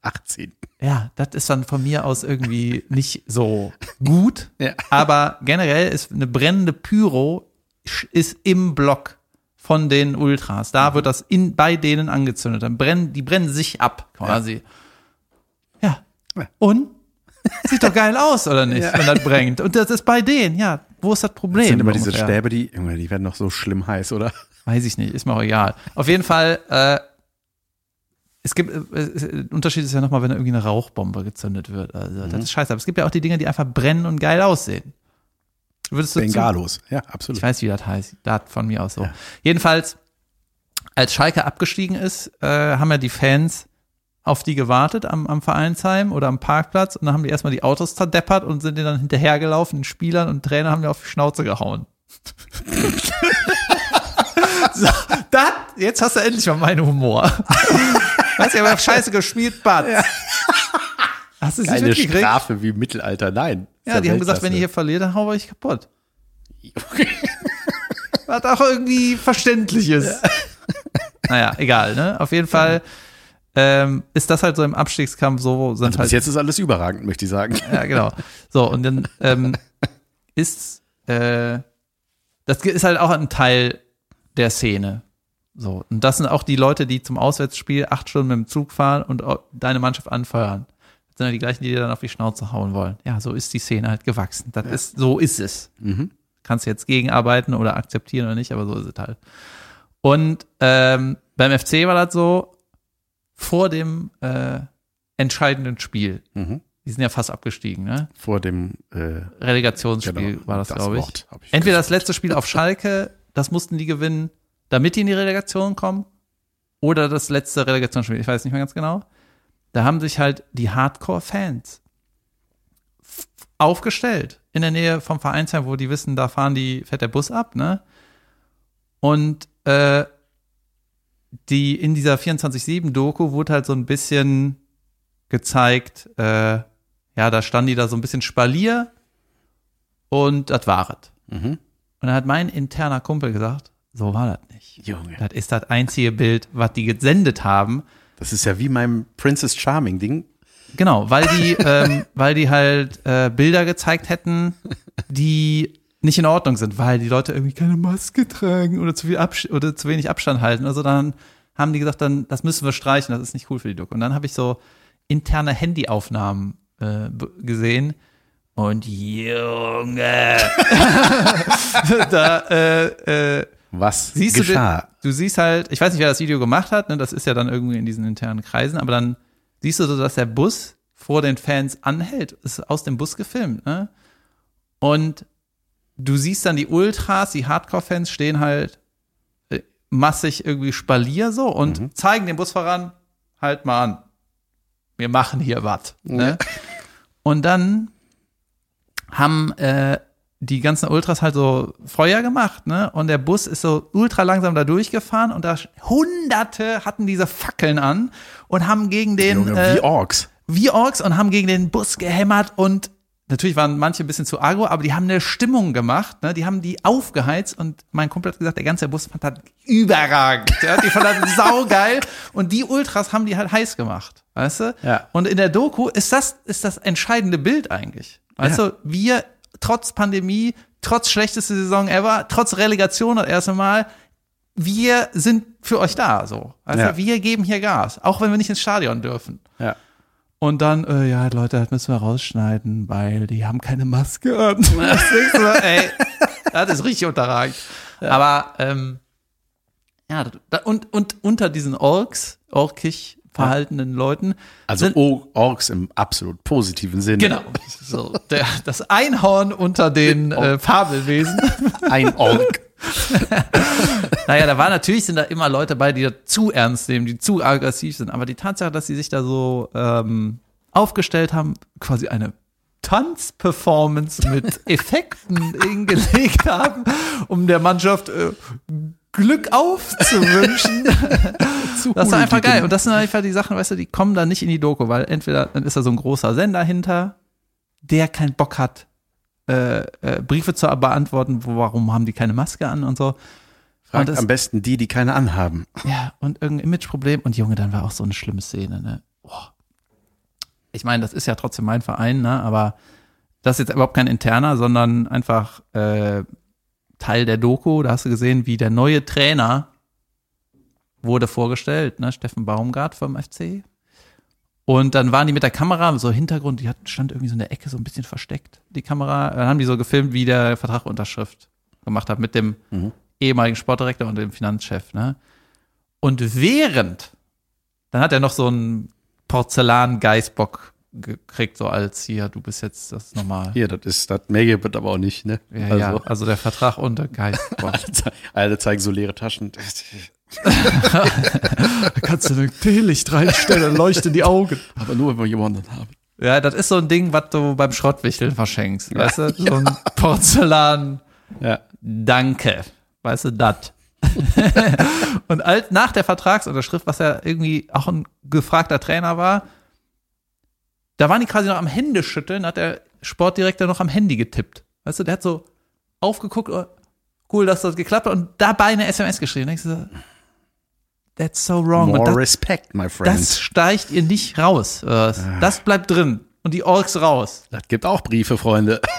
18. ja, das ist dann von mir aus irgendwie nicht so gut. Ja. Aber generell ist eine brennende Pyro ist im Block von den Ultras. Da wird das in, bei denen angezündet. Dann brennen, die brennen sich ab, quasi. Ja. Ja. Und? Sieht doch geil aus, oder nicht, wenn das brennt. Und das ist bei denen, ja. Wo ist das Problem? Das sind immer diese? Stäbe, die, Junge, die werden noch so schlimm heiß, oder? Weiß ich nicht, ist mir auch egal. Auf jeden Fall, äh, es gibt, äh, der Unterschied ist ja nochmal, wenn da irgendwie eine Rauchbombe gezündet wird. Also, Mhm. das ist scheiße. Aber es gibt ja auch die Dinge, die einfach brennen und geil aussehen. Würdest du Bengalos. Ja, absolut. Ich weiß, wie das heißt. Das von mir aus so. Jedenfalls, als Schalke abgestiegen ist, äh, haben ja die Fans auf die gewartet am, am Vereinsheim oder am Parkplatz und dann haben die erstmal die Autos zerdeppert und sind denen dann hinterhergelaufen, den Spielern und Trainer haben die auf die Schnauze gehauen. so, das, jetzt hast du endlich mal meinen Humor. weißt du, ihr habt scheiße gespielt, Bad. Hast du es nicht Keine mitgekriegt? Strafe wie im Mittelalter, nein. Ja, die haben gesagt, wenn ihr hier verliert, dann hauen wir euch kaputt. Was auch irgendwie verständlich ist. naja, egal, ne? Auf jeden Fall ähm, ist das halt so im Abstiegskampf so, sind Also halt bis jetzt ist alles überragend, möchte ich sagen. ja, genau. So, und dann ähm, ist, äh, das ist halt auch ein Teil der Szene. So, und das sind auch die Leute, die zum Auswärtsspiel acht Stunden mit dem Zug fahren und deine Mannschaft anfeuern. Das sind ja die gleichen, die dir dann auf die Schnauze hauen wollen. Ja, so ist die Szene halt gewachsen. Das ist, so ist es. Kannst du jetzt gegenarbeiten oder akzeptieren oder nicht, aber so ist es halt. Und ähm, beim FC war das so, vor dem äh, entscheidenden Spiel, Mhm. die sind ja fast abgestiegen, ne? Vor dem äh, Relegationsspiel Genau, war das, das glaube ich. Ich Entweder das letzte Spiel auf Schalke, das mussten die gewinnen, damit die in die Relegation kommen, oder das letzte Relegationsspiel, ich weiß nicht mehr ganz genau. Da haben sich halt die Hardcore-Fans aufgestellt in der Nähe vom Vereinsheim, wo die wissen, da fahren die, fährt der Bus ab, ne? Und äh, die in dieser 24-7-Doku wurde halt so ein bisschen gezeigt, äh, ja, da standen die da so ein bisschen Spalier und das war es. Mhm. Und dann hat mein interner Kumpel gesagt, so war das nicht. Junge. Das ist das einzige Bild, was die gesendet haben. Das ist ja wie mein Princess Charming Ding. Genau, weil die, ähm, weil die halt äh, Bilder gezeigt hätten, die nicht in Ordnung sind, weil die Leute irgendwie keine Maske tragen oder zu viel Absch oder zu wenig Abstand halten. Also dann haben die gesagt, dann das müssen wir streichen, das ist nicht cool für die Doku. Und dann habe ich so interne Handyaufnahmen äh, gesehen und Junge, da äh, äh, Was siehst geschah? du, du siehst halt, ich weiß nicht, wer das Video gemacht hat, ne, das ist ja dann irgendwie in diesen internen Kreisen, aber dann siehst du so, dass der Bus vor den Fans anhält, ist aus dem Bus gefilmt, ne? Und du siehst dann die Ultras, die Hardcore-Fans stehen halt äh, massig irgendwie Spalier so und zeigen den Busfahrern, halt mal an. Wir machen hier was. Ne? Und dann haben äh, die ganzen Ultras halt so Feuer gemacht, ne? Und der Bus ist so ultra langsam da durchgefahren und da Hunderte hatten diese Fackeln an und haben gegen den Junge, äh, wie Orks. wie Orks und haben gegen den Bus gehämmert und natürlich waren manche ein bisschen zu agro, aber die haben eine Stimmung gemacht, ne? die haben die aufgeheizt und mein Kumpel hat gesagt, der ganze Bus fand das überragend. Ja? Die fand das saugeil und die Ultras haben die halt heiß gemacht, weißt du? Ja. Und in der Doku ist das, ist das entscheidende Bild eigentlich. Weißt Ja. du, wir trotz Pandemie, trotz schlechteste Saison ever, trotz Relegation das erste Mal, wir sind für euch da, so. Also Ja. wir geben hier Gas, auch wenn wir nicht ins Stadion dürfen. Ja. Und dann, äh, ja, Leute, das müssen wir rausschneiden, weil die haben keine Maske an. Ey, das ist richtig unterragend. Aber, ähm, ja, da, und, und unter diesen Orks, orkisch verhaltenen Leuten, Also sind, Orks im absolut positiven Sinne. genau, so, der, das Einhorn unter den äh, Fabelwesen. Ein Ork. Naja, da war natürlich, sind da immer Leute bei, die das zu ernst nehmen, die zu aggressiv sind. Aber die Tatsache, dass sie sich da so ähm, aufgestellt haben, quasi eine Tanzperformance mit Effekten hingelegt haben, um der Mannschaft äh, Glück aufzuwünschen. das war einfach geil. Und das sind einfach die Sachen, weißt du, die kommen da nicht in die Doku, weil entweder dann ist da so ein großer Sender hinter, der keinen Bock hat, äh, äh, Briefe zu beantworten, wo, warum haben die keine Maske an und so. Fragt Und das- am besten die, die keine anhaben. Ja, und irgendein Imageproblem. Und Junge, dann war auch so eine schlimme Szene, ne? Boah. Ich meine, das ist ja trotzdem mein Verein, ne? Aber das ist jetzt überhaupt kein interner, sondern einfach äh, Teil der Doku. Da hast du gesehen, wie der neue Trainer wurde vorgestellt, ne? Steffen Baumgart vom FC. Und dann waren die mit der Kamera, so Hintergrund, die hat, stand irgendwie so in der Ecke so ein bisschen versteckt, die Kamera. Dann haben die so gefilmt, wie der Vertrag Unterschrift gemacht hat mit dem ehemaligen Sportdirektor und dem Finanzchef, ne? Und während, dann hat er noch so einen Porzellan-Geißbock gekriegt, so als hier, du bist jetzt das ist normal. Hier, das ist, das mehr gibt es aber auch nicht, ne? Ja, also, ja, also der Vertrag und der Geißbock. alle, alle zeigen so leere Taschen. Da kannst du ein Teelicht reinstellen, dann leuchten die Augen. Aber nur, wenn wir jemanden haben. Ja, das ist so ein Ding, was du beim Schrottwichteln verschenkst, weißt du? So ein Porzellan, Ja. danke, weißt du, dat. und alt, nach der Vertragsunterschrift, was ja irgendwie auch ein gefragter Trainer war, da waren die quasi noch am Händeschütteln, hat der Sportdirektor noch am Handy getippt. Weißt du, der hat so aufgeguckt, oh, cool, dass das geklappt hat und dabei eine SMS geschrieben. Denkst du so, that's so wrong. More das, respect, my friend. das steigt ihr nicht raus. oder was? Das bleibt drin. Und die Orks raus. das gibt auch Briefe, Freunde.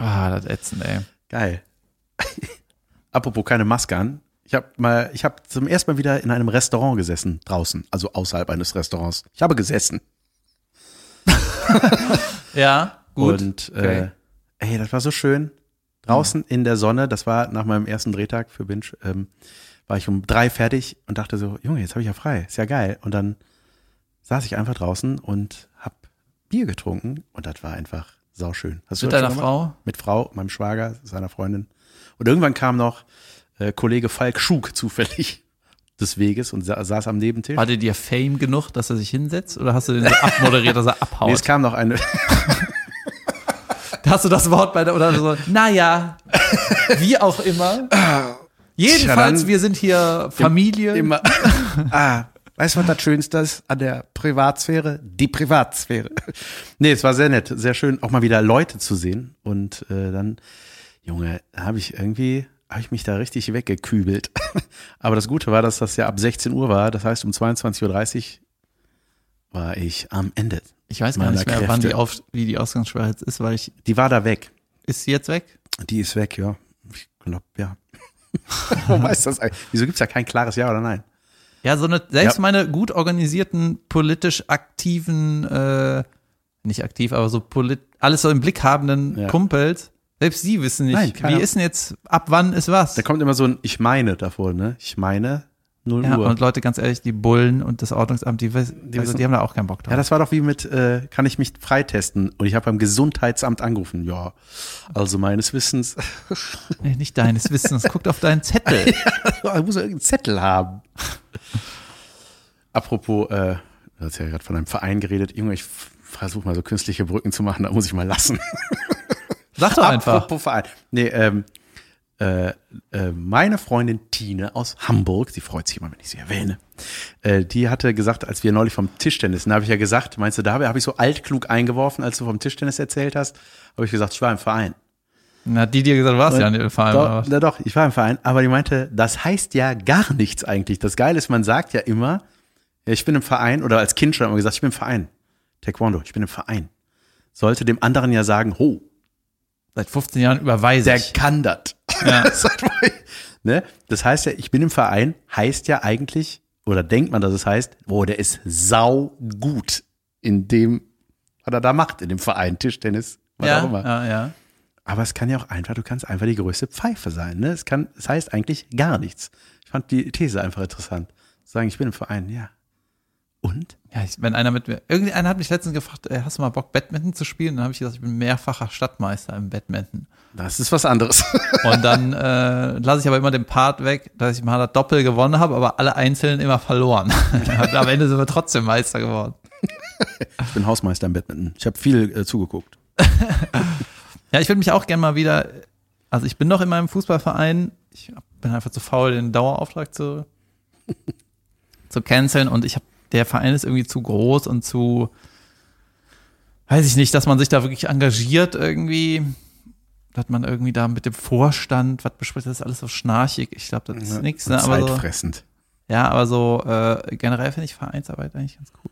Ah, das ätzend, ey. Geil. Apropos keine Maske an. Ich habe mal, ich habe zum ersten Mal wieder in einem Restaurant gesessen, draußen, also außerhalb eines Restaurants. Ich habe gesessen. Ja, gut. Und Okay. äh, ey, das war so schön. Draußen in der Sonne, das war nach meinem ersten Drehtag für Binge, ähm, war ich um drei fertig und dachte so, Junge, jetzt habe ich ja frei, ist ja geil. Und dann saß ich einfach draußen und hab Bier getrunken und das war einfach sauschön. Hast Mit deiner? Frau? Mit Frau, meinem Schwager, seiner Freundin. Und irgendwann kam noch äh, Kollege Falk Schug zufällig des Weges und sa saß am Nebentisch. War dir dir Fame genug, dass er sich hinsetzt? Oder hast du den so abmoderiert, dass er Nee, es abhaut? kam noch eine, hast du das Wort bei der, oder so, naja, wie auch immer. Jedenfalls, wir sind hier Familie. immer. ah, weißt du, was das Schönste ist an der Privatsphäre? Die Privatsphäre. nee, es war sehr nett, sehr schön, auch mal wieder Leute zu sehen. Und äh, dann, Junge, habe ich irgendwie, habe ich mich da richtig weggekübelt. Aber das Gute war, dass das ja ab 16 Uhr war. Das heißt, um 22.30 Uhr war ich am Ende. ich weiß gar nicht mehr, wann Kräfte. die auf, wie die Ausgangssperre jetzt ist, weil ich, Die war da weg. ist sie jetzt weg? Die ist weg, ja. Ich glaube, ja. Das eigentlich? Wieso gibt's ja kein klares Ja oder Nein? Ja, so eine, selbst Ja. meine gut organisierten, politisch aktiven, äh, nicht aktiv, aber so polit, alles so im Blick habenden Ja. Kumpels, selbst sie wissen nicht, Nein, wie ist denn jetzt, ab wann ist was? Da kommt immer so ein Ich meine davor, ne? Ich meine 0 Ja, Uhr. und Leute, ganz ehrlich, die Bullen und das Ordnungsamt, die, wiss- also die haben da auch keinen Bock drauf. Ja, das war doch wie mit, äh, kann ich mich freitesten? Und ich habe beim Gesundheitsamt angerufen. Ja, also meines Wissens, nee, nicht deines Wissens, guckt auf deinen Zettel. ich muss ja irgendeinen Zettel haben. Apropos, äh, du hast ja gerade von einem Verein geredet. Junge, ich versuche mal so künstliche Brücken zu machen, da muss ich mal lassen. Sag doch einfach. Apropos Verein. Nee, ähm, äh, äh, meine Freundin Tine aus Hamburg, sie freut sich immer, wenn ich sie erwähne, äh, die hatte gesagt, als wir neulich vom Tischtennis, da habe ich ja gesagt, meinst du, da habe ich so altklug eingeworfen, als du vom Tischtennis erzählt hast, habe ich gesagt, ich war im Verein. Na, hat die dir gesagt, du warst ja im Verein. oder Doch, was? na doch, ich war im Verein, aber die meinte, das heißt ja gar nichts eigentlich. Das Geile ist, man sagt ja immer, ich bin im Verein, oder als Kind schon immer gesagt, ich bin im Verein. Taekwondo, ich bin im Verein. Sollte dem anderen ja sagen, ho, Seit 15 Jahren überweise der ich. kann das. Ja. Das ne? Das heißt ja, ich bin im Verein, heißt ja eigentlich, oder denkt man, dass es heißt, oh, der ist sau gut in dem, was er da macht, in dem Verein, Tischtennis, was ja, auch immer. ja, ja. Aber es kann ja auch einfach, du kannst einfach die größte Pfeife sein. Ne? Es kann, es heißt eigentlich gar nichts. Ich fand die These einfach interessant. Sagen, ich bin im Verein, ja. Und? Ja, ich, wenn einer mit mir, irgendeiner hat mich letztens gefragt, äh, hast du mal Bock, Badminton zu spielen? Dann habe ich gesagt, ich bin mehrfacher Stadtmeister im Badminton. Das ist was anderes. Und dann äh, lasse ich aber immer den Part weg, dass ich mal das Doppel gewonnen habe, aber alle Einzelnen immer verloren. Am Ende sind wir trotzdem Meister geworden. Ich bin Hausmeister im Badminton. Ich habe viel äh, zugeguckt. Ja, ich würde mich auch gerne mal wieder, also ich bin noch in meinem Fußballverein, ich bin einfach zu faul, den Dauerauftrag zu, zu canceln und ich habe, der Verein ist irgendwie zu groß und zu, weiß ich nicht, dass man sich da wirklich engagiert irgendwie, dass man irgendwie da mit dem Vorstand, was bespricht, das ist alles so schnarchig. Ich glaube, das ist nichts, ne? aber so, Zeitfressend. ja, aber so äh, generell finde ich Vereinsarbeit eigentlich ganz cool.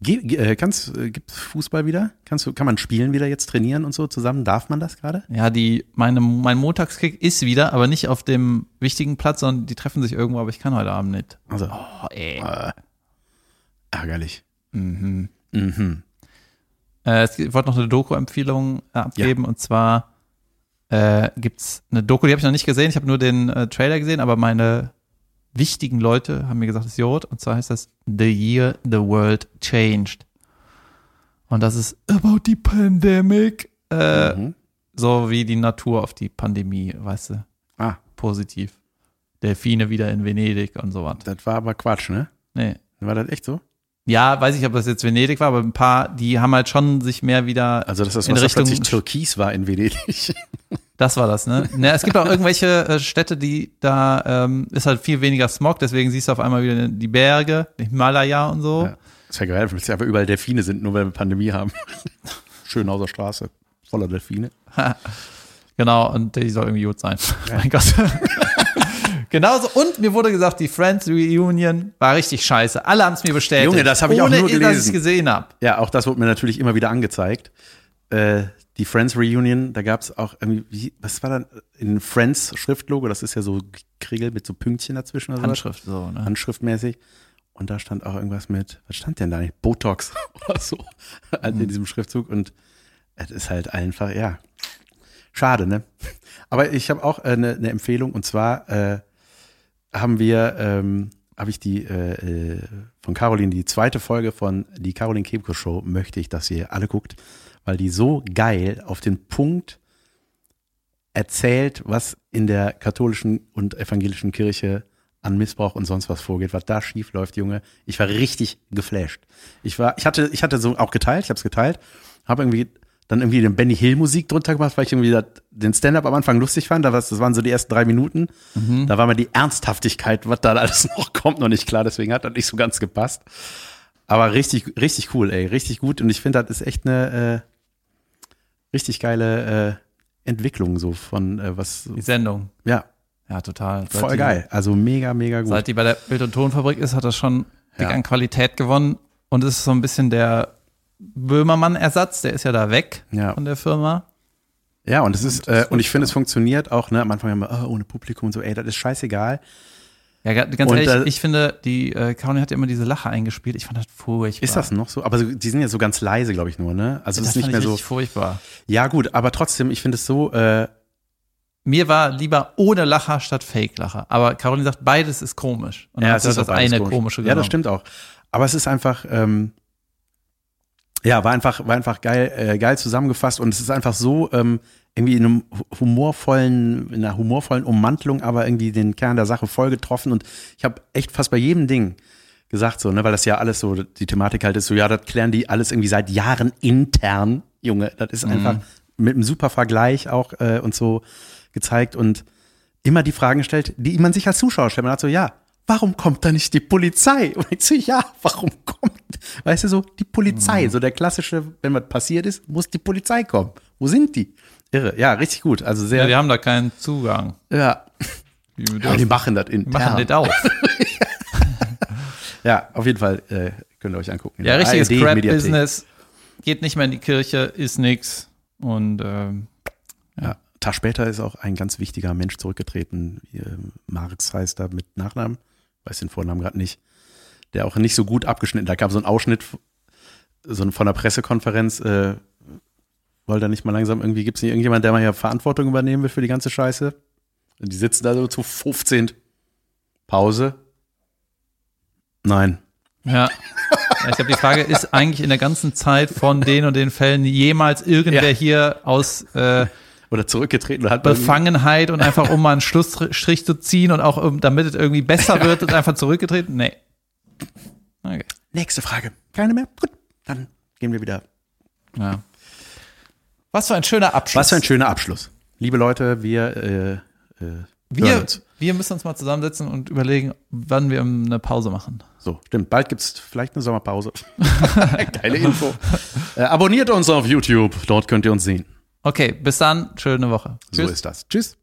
Ge äh, kannst, äh, gibt's Fußball wieder? Kannst du, kann man spielen wieder jetzt trainieren und so zusammen? Darf man das gerade? Ja, die, meine, mein Montagskick ist wieder, aber nicht auf dem wichtigen Platz, sondern die treffen sich irgendwo, aber ich kann heute Abend nicht. Also, Oh, ey. äh, ärgerlich. Mhm. Mhm. Äh, es gibt- ich wollte noch eine Doku-Empfehlung äh, abgeben und zwar äh, gibt's eine Doku, die habe ich noch nicht gesehen, ich habe nur den äh, Trailer gesehen, aber meine wichtigen Leute haben mir gesagt, es ist Jod und zwar heißt das The Year the World Changed. Und das ist about the pandemic, äh, Mhm. so wie die Natur auf die Pandemie, weißt du, Ah, positiv. Delfine wieder in Venedig und so was. das war aber Quatsch, ne? Nee. War das echt so? Ja, weiß ich, ob das jetzt Venedig war, aber ein paar, die haben halt schon sich mehr wieder Also, dass das in Wasser Richtung plötzlich türkis war in Venedig. Das war das, ne? ne es gibt auch irgendwelche äh, Städte, die da ähm, ist halt viel weniger Smog, deswegen siehst du auf einmal wieder die Berge, die Himalaya und so. Ja. Ist ja geil, weil es einfach überall Delfine sind, nur weil wir Pandemie haben. Schönhauser Straße, voller Delfine. Genau, und die soll irgendwie gut sein. mein Gott. Genauso, und mir wurde gesagt, die Friends Reunion war richtig scheiße. Alle haben es mir bestätigt. Junge, das hab ich auch ohne, nur dass ich gelesen. es gesehen habe. Ja, auch das wurde mir natürlich immer wieder angezeigt. Äh, die Friends Reunion, da gab es auch irgendwie, wie, was war da in Friends Schriftlogo, das ist ja so Kriegel mit so Pünktchen dazwischen oder so. Handschrift so, ne? Handschriftmäßig. Und da stand auch irgendwas mit, was stand denn da nicht? Botox oder so halt Mhm. in diesem Schriftzug. Und es ist halt einfach, ja, schade, ne? Aber ich habe auch eine äh, ne Empfehlung und zwar äh, haben wir, ähm, habe ich die äh, äh, von Caroline, die zweite Folge von die Caroline Kebko Show, möchte ich, dass ihr alle guckt, weil die so geil auf den Punkt erzählt, was in der katholischen und evangelischen Kirche an Missbrauch und sonst was vorgeht, was da schief läuft, Junge. Ich war richtig geflasht. Ich war, ich hatte, ich hatte so auch geteilt, ich habe es geteilt, habe irgendwie dann irgendwie den Benny Hill Musik drunter gemacht, weil ich irgendwie das, den Stand-up am Anfang lustig fand. Das waren so die ersten drei Minuten. Da war mir die Ernsthaftigkeit, was da alles noch kommt, noch nicht klar. Deswegen hat das nicht so ganz gepasst. Aber richtig, richtig cool, ey, richtig gut. Und ich finde, das ist echt eine äh, richtig geile äh, Entwicklung so von äh, was. Die Sendung. Ja, Ja, total. Seit voll die- geil. Also mega, mega gut. Seit die bei der Bild- und Tonfabrik ist, hat das schon dick Ja. an Qualität gewonnen. Und es ist so ein bisschen der Böhmermann-Ersatz, der ist ja da weg Ja. von der Firma. Ja, und es ist, äh, und ich finde, es funktioniert auch, ne, am Anfang haben wir, oh, ohne Publikum und so, ey, das ist scheißegal. Ja, ga- ganz Und, ehrlich, äh, ich finde, die äh, Caroline hat ja immer diese Lache eingespielt. Ich fand das furchtbar. Ist das noch so? Aber so, die sind ja so ganz leise, glaube ich, nur, ne? Also das ist nicht fand mehr ich so. furchtbar. Ja, gut, aber trotzdem, ich finde es so, äh, Mir war lieber ohne Lacher statt Fake-Lacher. Aber Caroline sagt, beides ist komisch. Und sie das auch beides eine komisch. komische Ja, genommen. das stimmt auch. Aber es ist einfach, ähm, ja, war einfach, war einfach geil, äh, geil zusammengefasst und es ist einfach so ähm, irgendwie in einem hu- humorvollen, in einer humorvollen Ummantelung, aber irgendwie den Kern der Sache voll getroffen und ich habe echt fast bei jedem Ding gesagt so, ne, weil das ja alles so die Thematik halt ist so, ja, das klären die alles irgendwie seit Jahren intern, Junge, das ist einfach mit einem super Vergleich auch äh, und so gezeigt und immer die Fragen stellt, die man sich als Zuschauer stellt. Man hat so, ja, warum kommt da nicht die Polizei? Und ich so, ja, warum kommt, weißt du so, die Polizei, Mhm. so der klassische, wenn was passiert ist, muss die Polizei kommen. Wo sind die? Irre, ja, richtig gut. Also Ja, sehr, die ja, haben da keinen Zugang. ja. Die, die machen das in die machen nicht auf. Ja, auf jeden Fall äh, könnt ihr euch angucken. Ja, richtiges. Crap-Business. Geht nicht mehr in die Kirche, ist nix. Und ähm, Ja. Tag später ist auch ein ganz wichtiger Mensch zurückgetreten. Hier, Marx heißt er mit Nachnamen, weiß den Vornamen gerade nicht. Der auch nicht so gut abgeschnitten. Da gab so ein Ausschnitt so von der Pressekonferenz. Äh, wollte er nicht mal langsam irgendwie, gibt es nicht irgendjemand, der mal hier Verantwortung übernehmen will für die ganze Scheiße? Und die sitzen da so zu 15. Pause. Nein. ja. ja ich glaube, die Frage ist eigentlich in der ganzen Zeit von den und den Fällen jemals irgendwer Ja. hier aus äh, Oder zurückgetreten und hat Befangenheit und einfach um mal einen Schlussstrich zu ziehen und auch um, damit es irgendwie besser wird und einfach zurückgetreten? Nee. Okay. Nächste Frage. Keine mehr? Gut. Dann gehen wir wieder Ja. Was für ein schöner Abschluss. Was für ein schöner Abschluss. Liebe Leute, wir, äh, äh, wir, uns. wir müssen uns mal zusammensetzen und überlegen, wann wir eine Pause machen. So, stimmt. Bald gibt's vielleicht eine Sommerpause. Geile Info. Äh, abonniert uns auf YouTube. Dort könnt ihr uns sehen. Okay, bis dann. Schöne Woche. So ist das. Tschüss.